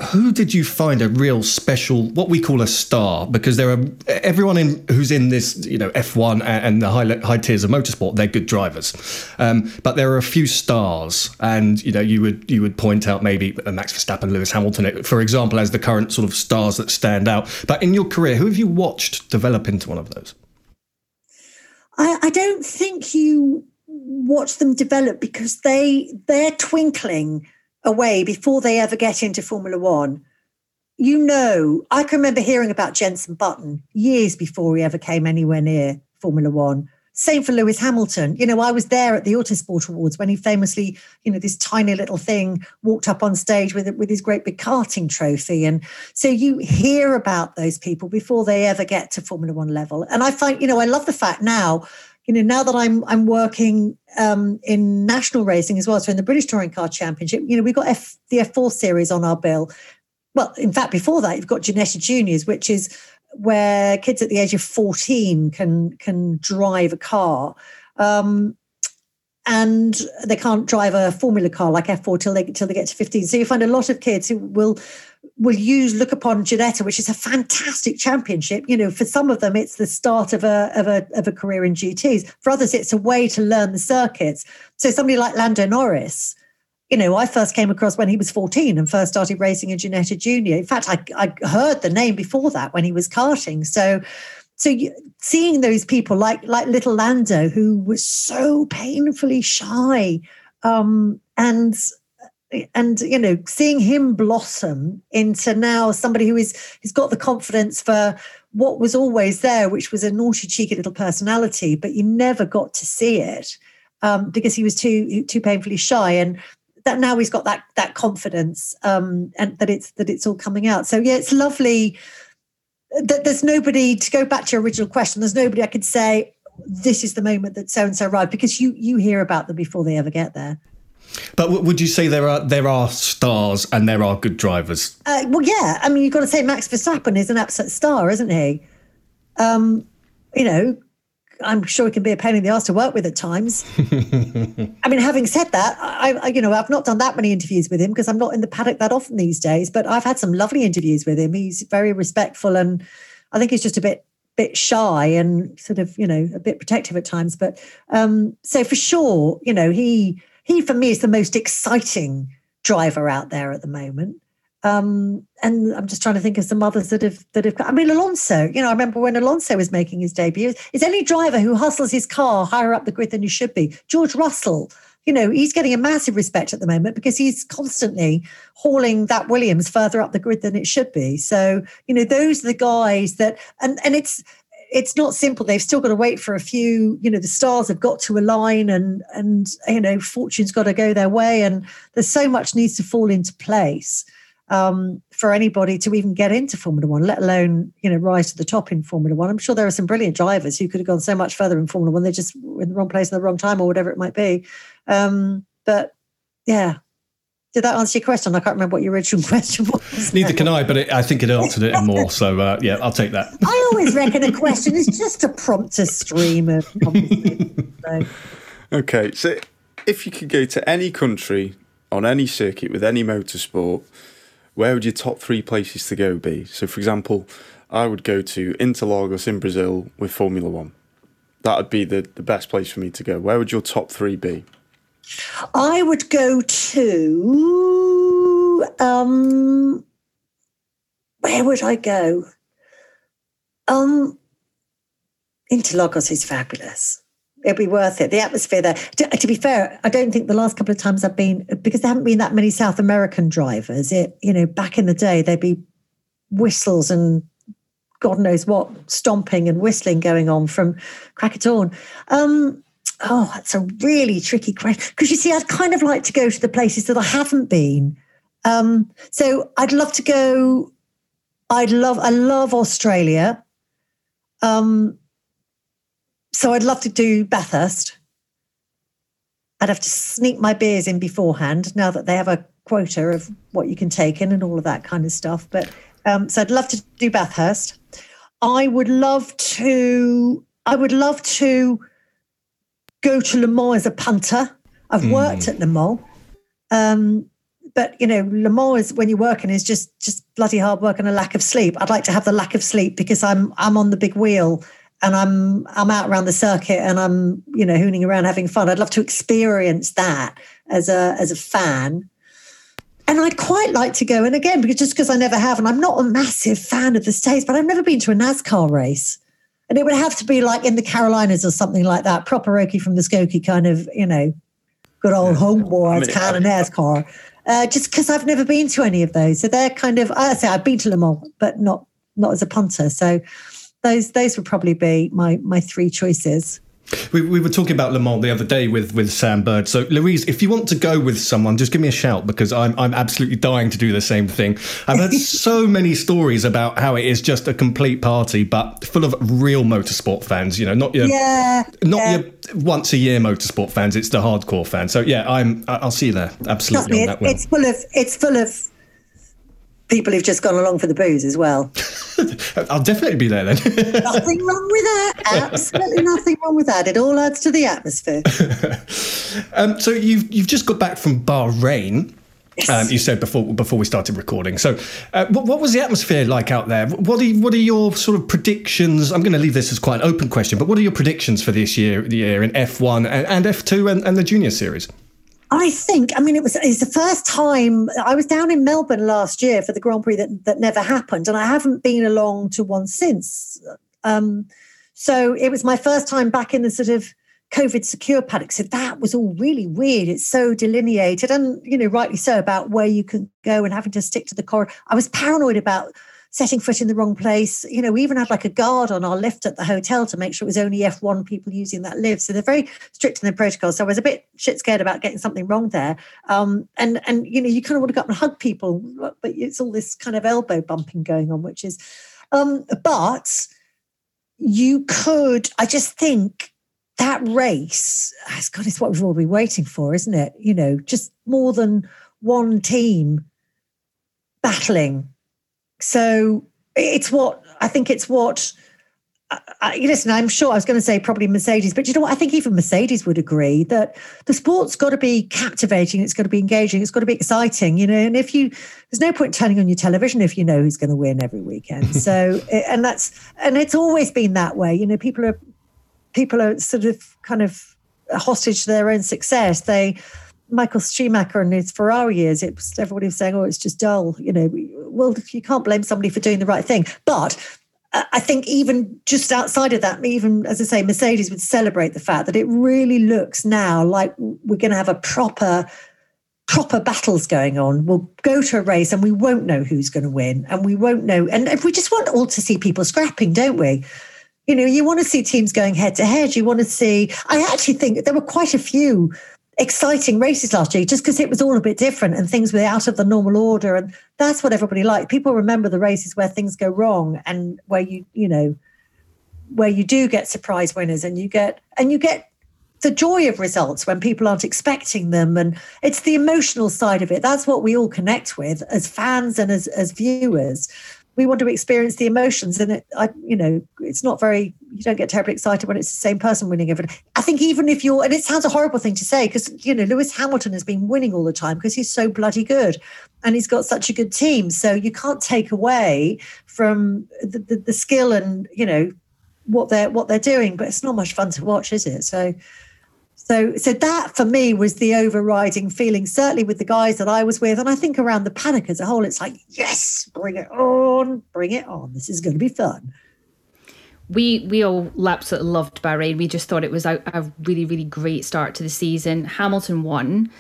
who did you find a real special, what we call a star? Because there are everyone in who's in this, you know, F1 and the high high tiers of motorsport, they're good drivers, um, but there are a few stars, and you know, you would you would point out maybe Max Verstappen, Lewis Hamilton, for example, as the current sort of stars that stand out. But in your career, who have you watched develop into one of those? I, I don't think you watch them develop because they they're twinkling away before they ever get into Formula One. You know, I can remember hearing about Jenson Button years before he ever came anywhere near Formula One. Same for Lewis Hamilton. You know, I was there at the Autosport Awards when he famously, you know, this tiny little thing walked up on stage with with his great big karting trophy. And so you hear about those people before they ever get to Formula One level. And I find, you know, I love the fact now you know, now that I'm I'm working um, in national racing as well, so in the British Touring Car Championship, you know, we've got F, the F4 series on our bill. Well, in fact, before that, you've got Ginetta Juniors, which is where kids at the age of 14 can can drive a car. Um, and they can't drive a formula car like F4 till they till they get to 15. So you find a lot of kids who will will use look upon Ginetta, which is a fantastic championship. You know, for some of them, it's the start of a of a of a career in GTS. For others, it's a way to learn the circuits. So somebody like Lando Norris, you know, I first came across when he was 14 and first started racing in Ginetta Junior. In fact, I, I heard the name before that when he was karting. So so you, seeing those people like like little Lando, who was so painfully shy, um, and and you know seeing him blossom into now somebody who is he's got the confidence for what was always there which was a naughty cheeky little personality but you never got to see it um, because he was too too painfully shy. And that now he's got that that confidence um, and that it's that it's all coming out. So yeah it's lovely that there's nobody to go back to your original question there's nobody i could say this is the moment that so and so arrived because you you hear about them before they ever get there but would you say there are there are stars and there are good drivers? Uh, well, yeah. I mean, you've got to say Max Verstappen is an absolute star, isn't he? Um, you know, I'm sure he can be a pain in the ass to work with at times. <laughs> I mean, having said that, I, I, you know I've not done that many interviews with him because I'm not in the paddock that often these days. But I've had some lovely interviews with him. He's very respectful, and I think he's just a bit bit shy and sort of you know a bit protective at times. But um, so for sure, you know he he for me is the most exciting driver out there at the moment. Um, and I'm just trying to think of some others that have that have. I mean, Alonso. You know, I remember when Alonso was making his debut. Is any driver who hustles his car higher up the grid than he should be? George Russell. You know, he's getting a massive respect at the moment because he's constantly hauling that Williams further up the grid than it should be. So, you know, those are the guys that, and and it's it's not simple. They've still got to wait for a few, you know, the stars have got to align and and you know, fortune's got to go their way. And there's so much needs to fall into place um, for anybody to even get into Formula One, let alone, you know, rise to the top in Formula One. I'm sure there are some brilliant drivers who could have gone so much further in Formula One. They're just in the wrong place at the wrong time or whatever it might be. Um, but yeah, did that answer your question? I can't remember what your original <laughs> question was. Neither can I, but it, I think it answered it more. So uh, yeah, I'll take that. I always reckon a question is just to prompt a stream of. So. Okay, so if you could go to any country on any circuit with any motorsport, where would your top three places to go be? So, for example, I would go to Interlagos in Brazil with Formula One. That would be the, the best place for me to go. Where would your top three be? I would go to um, where would I go? Um, Interlagos is fabulous. It'd be worth it. The atmosphere there. To, to, be fair, I don't think the last couple of times I've been because there haven't been that many South American drivers. It, you know, back in the day, there'd be whistles and God knows what stomping and whistling going on from dawn. Um, Oh, that's a really tricky question. Because you see, I'd kind of like to go to the places that I haven't been. Um, so I'd love to go. I'd love. I love Australia. Um, so I'd love to do Bathurst. I'd have to sneak my beers in beforehand now that they have a quota of what you can take in and all of that kind of stuff. But um, so I'd love to do Bathurst. I would love to. I would love to go to Le Mans as a punter. I've mm. worked at Le Mans. Um, but you know, Le Mans is when you're working is just just bloody hard work and a lack of sleep. I'd like to have the lack of sleep because I'm I'm on the big wheel and I'm I'm out around the circuit and I'm you know hooning around having fun. I'd love to experience that as a as a fan. And I'd quite like to go. And again, because just because I never have, and I'm not a massive fan of the States, but I've never been to a NASCAR race. And it would have to be like in the Carolinas or something like that, proper Okie from the Skokie kind of, you know, good old homeboys I mean, kind of NASCAR. Uh, just because I've never been to any of those. So they're kind of, I say I've been to Le Mans, but not not as a punter. So those those would probably be my my three choices. We, we were talking about Le Mans the other day with, with Sam Bird. So, Louise, if you want to go with someone, just give me a shout because I'm, I'm absolutely dying to do the same thing. I've heard <laughs> so many stories about how it is just a complete party, but full of real motorsport fans. You know, not your yeah, not yeah. your once a year motorsport fans. It's the hardcore fans. So, yeah, I'm I'll see you there. Absolutely, it, it's full of it's full of people who've just gone along for the booze as well. <laughs> I'll definitely be there then. <laughs> nothing wrong with that. Absolutely nothing wrong with that. It all adds to the atmosphere. <laughs> um, so you've you've just got back from Bahrain. Yes. Um, you said before before we started recording. So, uh, what, what, was the atmosphere like out there? What are what are your sort of predictions? I'm going to leave this as quite an open question, but what are your predictions for this year, the year in F1 and, and F2 and, and the Junior Series? I think, I mean, it was it's the first time I was down in Melbourne last year for the Grand Prix that, that never happened, and I haven't been along to one since. Um, so it was my first time back in the sort of COVID secure paddock. So that was all really weird. It's so delineated, and you know, rightly so about where you can go and having to stick to the corridor. I was paranoid about setting foot in the wrong place. You know, we even had like a guard on our lift at the hotel to make sure it was only F1 people using that lift. So they're very strict in their protocols. So I was a bit shit scared about getting something wrong there. Um, and and you know, you kind of want to go up and hug people, but it's all this kind of elbow bumping going on, which is. Um, but you could, I just think that race, God, it's what we've all been waiting for, isn't it? You know, just more than one team battling so it's what I think it's what. I, listen, I'm sure I was going to say probably Mercedes, but you know what? I think even Mercedes would agree that the sport's got to be captivating, it's got to be engaging, it's got to be exciting, you know. And if you, there's no point turning on your television if you know who's going to win every weekend. <laughs> So, eh, and that's, and it's always been that way. You know, people are, people are sort of kind of hostage to their own success. They, Michael Schumacher and his Ferrari years, it was everybody was saying, "Oh, it's just dull." You know, well, you can't blame somebody for doing the right thing. But uh, I think even just outside of that, even as I say, Mercedes would celebrate the fact that it really looks now like we're going to have a proper proper battles going on. We'll go to a race and we won't know who's going to win, and we won't know. And if we just want all to see people scrapping, don't we? You know, you want to see teams going head to head. You want to see. I actually think there were quite a few exciting races last year just because it was all a bit different and things were out of the normal order. And that's what everybody liked. People remember the races where things go wrong and where you you know where you do get surprise winners and you get and you get the joy of results when people aren't expecting them. And it's the emotional side of it. That's what we all connect with as fans and as as viewers we want to experience the emotions. And it i you know it's not very you don't get terribly excited when it's the same person winning everything i think even if you're and it sounds a horrible thing to say because you know lewis hamilton has been winning all the time because he's so bloody good and he's got such a good team. So you can't take away from the, the, the skill and you know what they're what they're doing but it's not much fun to watch is it? So so, so that for me was the overriding feeling, certainly with the guys that I was with. And I think around the paddock as a whole, it's like, yes, bring it on, bring it on. This is going to be fun. We we all absolutely loved Bahrain. We just thought it was a, a really, really great start to the season. Hamilton won.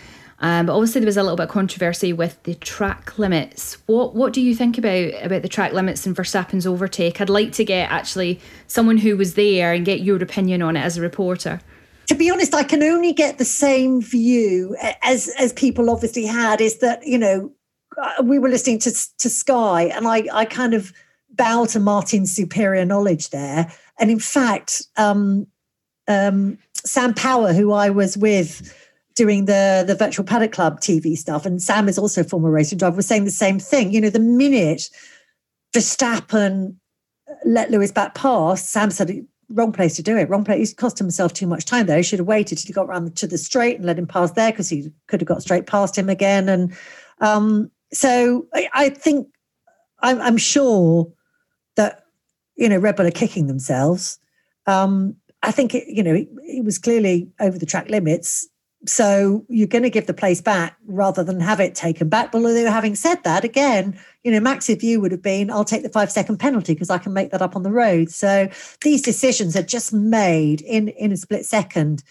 Um, but obviously there was a little bit of controversy with the track limits. What what do you think about about the track limits and Verstappen's overtake? I'd like to get actually someone who was there and get your opinion on it as a reporter to be honest, I can only get the same view as as people obviously had. Is that you know uh, we were listening to to Sky, and I I kind of bow to Martin's superior knowledge there. And in fact, um, um, Sam Power, who I was with doing the the virtual paddock club TV stuff, and Sam is also a former racing driver, was saying the same thing. You know, the minute Verstappen let Lewis back pass, Sam said wrong place to do it. Wrong place. He's cost himself too much time there. He should have waited till he got around to the straight and let him pass there because he could have got straight past him again. And Um, so I, I think I'm, I'm, sure that you know Red Bull are kicking themselves. Um, I think it, you know it, it was clearly over the track limits. So you're going to give the place back rather than have it taken back. But although having said that, again, you know, Max's view would have been, I'll take the five second penalty because I can make that up on the road. So these decisions are just made in in a split second.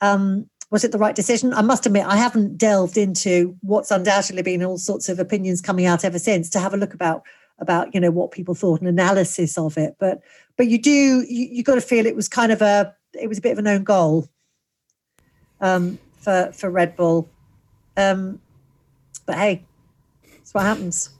Um, was it the right decision? I must admit, I haven't delved into what's undoubtedly been all sorts of opinions coming out ever since to have a look about about you know what people thought and analysis of it. But but you do you, you got to feel it was kind of a it was a bit of an own goal um, for for Red Bull. Um, but hey, that's what happens.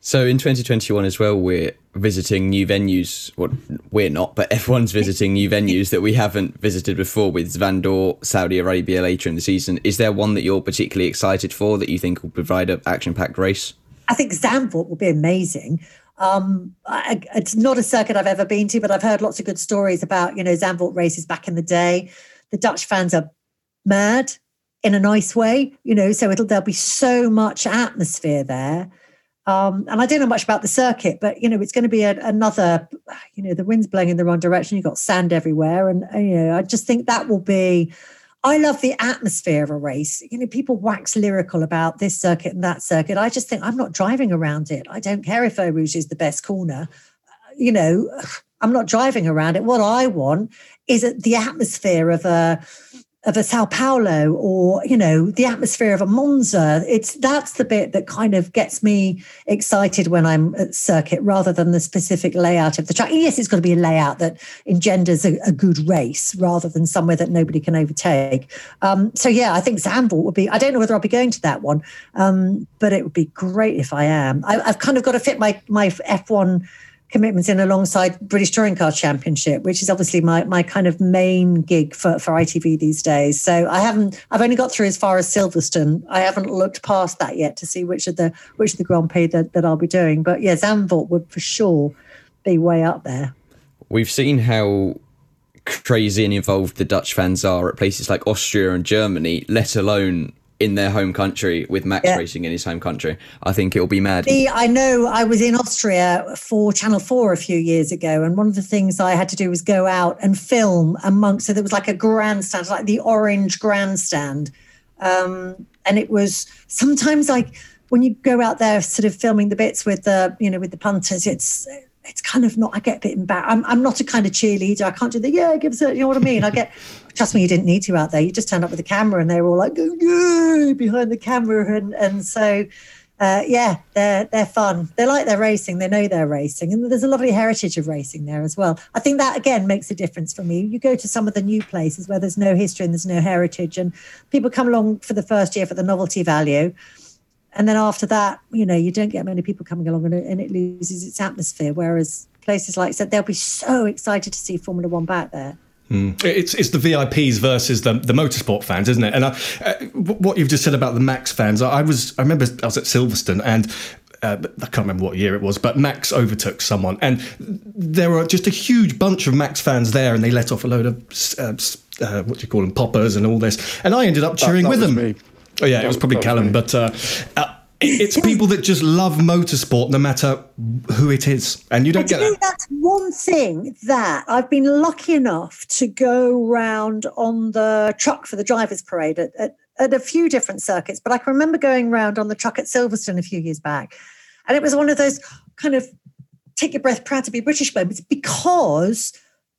So in 2021 as well, we're visiting new venues. Well, we're not, but everyone's visiting new venues that we haven't visited before with Zandvoort, Saudi Arabia later in the season. Is there one that you're particularly excited for that you think will provide an action-packed race? I think Zandvoort will be amazing. Um, I, it's not a circuit I've ever been to, but I've heard lots of good stories about, you know, Zandvoort races back in the day. The Dutch fans are mad in a nice way, you know, so it'll there'll be so much atmosphere there. Um, and I don't know much about the circuit, but you know, it's going to be a, another. You know, the wind's blowing in the wrong direction. You've got sand everywhere, and you know, I just think that will be. I love the atmosphere of a race. You know, people wax lyrical about this circuit and that circuit. I just think I'm not driving around it. I don't care if Eau Rouge is the best corner. You know, <sighs> I'm not driving around it. What I want is the atmosphere of a of a Sao Paulo or you know the atmosphere of a Monza. It's that's the bit that kind of gets me excited when I'm at circuit rather than the specific layout of the track. Yes, it's got to be a layout that engenders a, a good race rather than somewhere that nobody can overtake. Um, so yeah, I think Zandvoort would be. I don't know whether I'll be going to that one, um, but it would be great if I am. I, I've kind of got to fit my my F1 commitments in alongside British Touring Car Championship, which is obviously my my kind of main gig for, for ITV these days. So I haven't I've only got through as far as Silverstone. I haven't looked past that yet to see which of the which of the Grand Prix that, that I'll be doing. But yeah, Zandvoort would for sure be way up there. We've seen how crazy and involved the Dutch fans are at places like Austria and Germany, let alone in their home country with Max yeah. racing in his home country. I think it'll be mad. I know I was in Austria for Channel 4 a few years ago, and one of the things I had to do was go out and film amongst, so there was like a grandstand, like the orange grandstand. Um, and it was sometimes like when you go out there sort of filming the bits with the, you know, with the punters, it's, it's kind of not, I get a bit embarrassed. I'm, I'm not a kind of cheerleader. I can't do the, yeah, give us a, you know what I mean? I get, trust me, you didn't need to out there. You just turned up with a camera and they were all like, yeah, behind the camera. And, and so, uh, yeah, they're, they're fun. They like their racing. They know they're racing. And there's a lovely heritage of racing there as well. I think that, again, makes a difference for me. You go to some of the new places where there's no history and there's no heritage, and people come along for the first year for the novelty value and then after that, you know, you don't get many people coming along and it, and it loses its atmosphere. Whereas places like said, they'll be so excited to see Formula One back there. Mm. It's it's the VIPs versus the the motorsport fans, isn't it? And I, uh, what you've just said about the Max fans, I, I was I remember I was at Silverstone and. Uh, I can't remember what year it was, but Max overtook someone, and there were just a huge bunch of Max fans there, and they let off a load of uh, uh what do you call them, poppers and all this, and I ended up cheering that, that with them. Me. Oh yeah, it was probably Callum, but uh, uh, it's people that just love motorsport, no matter who it is, and you don't get that. That's one thing that I've been lucky enough to go round on the truck for the drivers' parade at, at, at a few different circuits. But I can remember going round on the truck at Silverstone a few years back, and it was one of those kind of take your breath, proud to be British moments because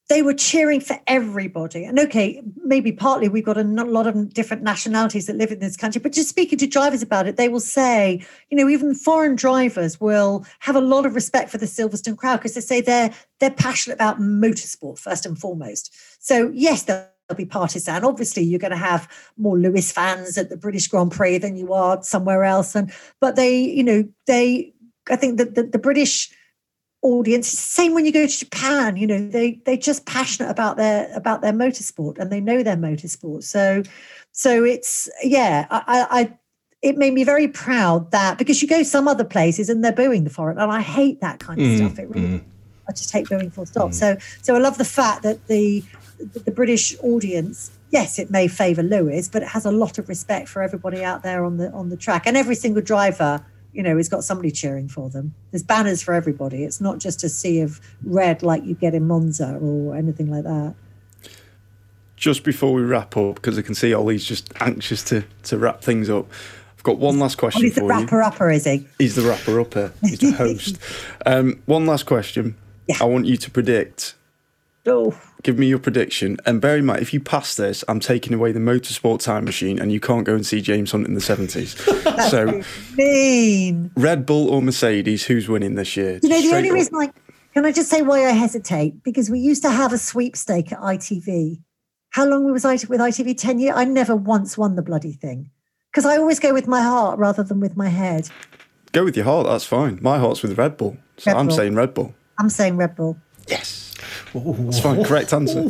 they were cheering for everybody. And okay, maybe partly we've got a lot of different nationalities that live in this country, but just speaking to drivers about it, they will say, you know, even foreign drivers will have a lot of respect for the Silverstone crowd because they say they're they're passionate about motorsport first and foremost. So yes, they'll be partisan. Obviously, you're going to have more Lewis fans at the British Grand Prix than you are somewhere else. And but they, you know, they I think that the, the British audience same when you go to japan you know they they're just passionate about their about their motorsport and they know their motorsport so so it's yeah i i it made me very proud that because you go some other places and they're booing the foreign and i hate that kind of mm, stuff it really mm. i just hate booing full stop mm. so so i love the fact that the the british audience yes, it may favour Lewis, but it has a lot of respect for everybody out there on the on the track, and every single driver. You know, has got somebody cheering for them. There's banners for everybody. It's not just a sea of red like you get in Monza or anything like that. Just before we wrap up, because I can see Ollie's just anxious to, to wrap things up. I've got one last question Oh, he's the for rapper upper, is he? He's the rapper upper. He's the <laughs> host. um, one last question. Yeah. I want you to predict. Oh, Give me your prediction, and bear in mind, if you pass this, I'm taking away the motorsport time machine, and you can't go and see James Hunt in the 70s. <laughs> so, mean. Red Bull or Mercedes, who's winning this year? You know, the Straight only reason I can I just say why I hesitate because we used to have a sweepstake at ITV. How long was I with ITV? Ten years. I never once won the bloody thing because I always go with my heart rather than with my head. Go with your heart, that's fine. My heart's with Red Bull, so Red I'm Bull. saying Red Bull. I'm saying Red Bull. Yes. That's fine, correct answer.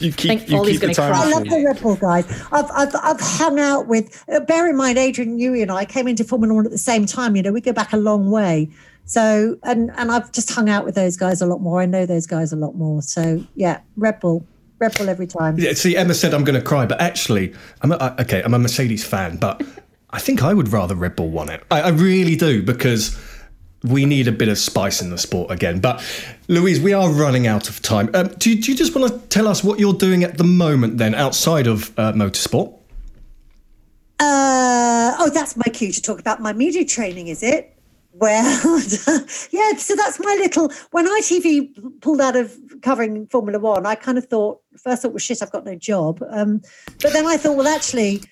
you keep, think you Ollie's keep the time cry. I love the Red Bull guys. I've, I've, I've hung out with, uh, bear in mind, Adrian Newey and I came into Formula One at the same time. You know, we go back a long way. So, and, and I've just hung out with those guys a lot more. I know those guys a lot more. So, yeah, Red Bull. Red Bull every time. Yeah, see, Emma said I'm going to cry, but actually, I'm a, I- okay. I'm a Mercedes fan, but I think I would rather Red Bull won it. I, I really do because we need a bit of spice in the sport again. But Louise, we are running out of time. Um, do, you- do you just want to tell us what you're doing at the moment, then, outside of uh, motorsport? Uh, oh, that's my cue to talk about my media training, is it? Well, <laughs> yeah, so that's my little. When ITV pulled out of covering Formula One, I kind of thought, first thought, well, shit, I've got no job. Um, but then I thought, well, actually,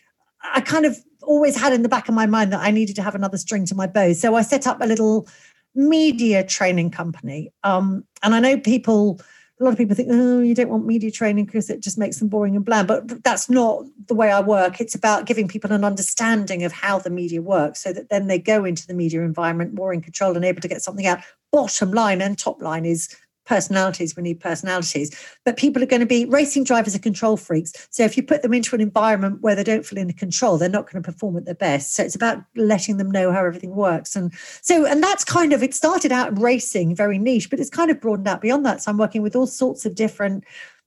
I kind of always had in the back of my mind that I needed to have another string to my bow. So I set up a little media training company. Um, and I know people, a lot of people think, oh, you don't want media training because it just makes them boring and bland. But that's not the way I work. It's about giving people an understanding of how the media works so that then they go into the media environment more in control and able to get something out. Bottom line and top line is personalities. We need personalities. But people are going to be racing drivers are control freaks. So if you put them into an environment where they don't feel in the control, they're not going to perform at their best. So it's about letting them know how everything works. And so, and that's kind of, it started out in racing, very niche, but it's kind of broadened out beyond that. So I'm working with all sorts of different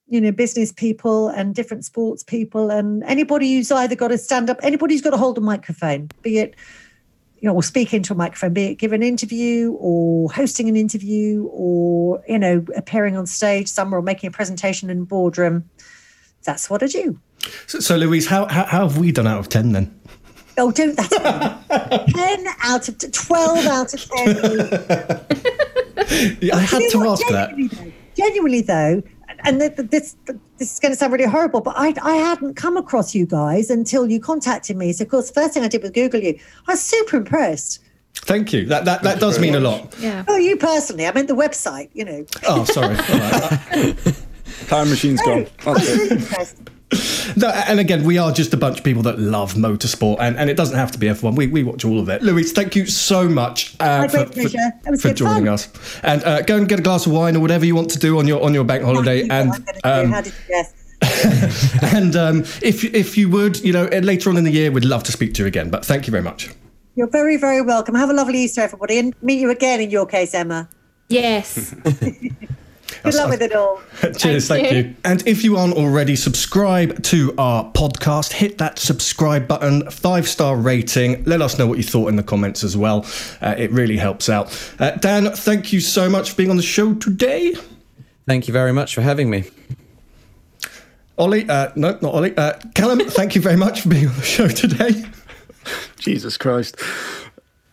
you know, business people and different sports people, and anybody who's either got to stand up, anybody who's got to hold a microphone, be it you know, or speak into a microphone, be it give an interview or hosting an interview or, you know, appearing on stage somewhere or making a presentation in a boardroom. That's what I do. So, so Louise, how, how, how have we done out of 10 then? Oh, don't that's <laughs> 10 out of 12 out of 10. <laughs> Yeah, I had to what? ask that. Genuinely though, genuinely though, and th- th- this this is going to sound really horrible, but I I hadn't come across you guys until you contacted me. So of course, the first thing I did was Google you. I was super impressed. Thank you. That, that, that does mean a lot. Yeah. Oh, you personally? I meant the website. You know, Oh, sorry. <laughs> All right. Time machine's oh, gone. I was That's really impressed. No, and again, we are just a bunch of people that love motorsport, and, and it doesn't have to be F1. We, we watch all of it. Louise, thank you so much uh, My for, great for, pleasure. That was for good joining fun. us. And uh, go and get a glass of wine or whatever you want to do on your on your bank holiday. You And know, I'm gonna do. um, How did you guess? <laughs> and um, if if you would, you know, later on in the year, we'd love to speak to you again. But thank you very much. You're very, very welcome. Have a lovely Easter, everybody, and meet you again in your case, Emma. Yes. <laughs> Good luck with it all. <laughs> Cheers, thank, Thank you. you. And if you aren't already subscribed to our podcast, hit that subscribe button, five star rating. Let us know what you thought in the comments as well. Uh, it really helps out. Uh, Dan, thank you so much for being on the show today. Thank you very much for having me. Ollie, uh, no, not Ollie. Uh, Callum, <laughs> thank you very much for being on the show today. Jesus Christ.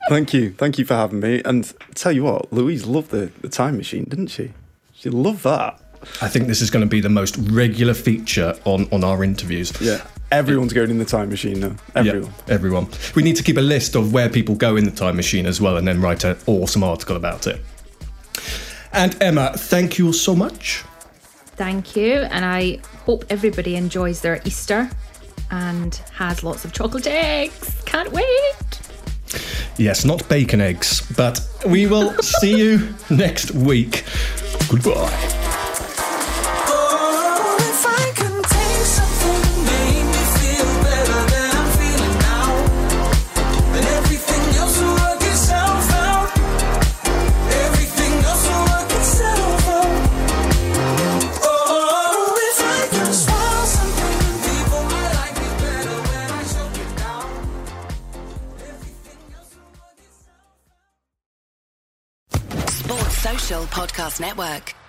Thank you. Thank you for having me. And tell you what, Louise loved the, the time machine, didn't she? She loved that. I think this is going to be the most regular feature on, on our interviews. Yeah. Everyone's going in the time machine now. Everyone. Yeah, everyone. We need to keep a list of where people go in the time machine as well and then write an awesome article about it. And Emma, thank you so much. Thank you. And I hope everybody enjoys their Easter and has lots of chocolate eggs. Can't wait. Yes, not bacon eggs, but we will see you <laughs> next week. Goodbye. Podcast Network.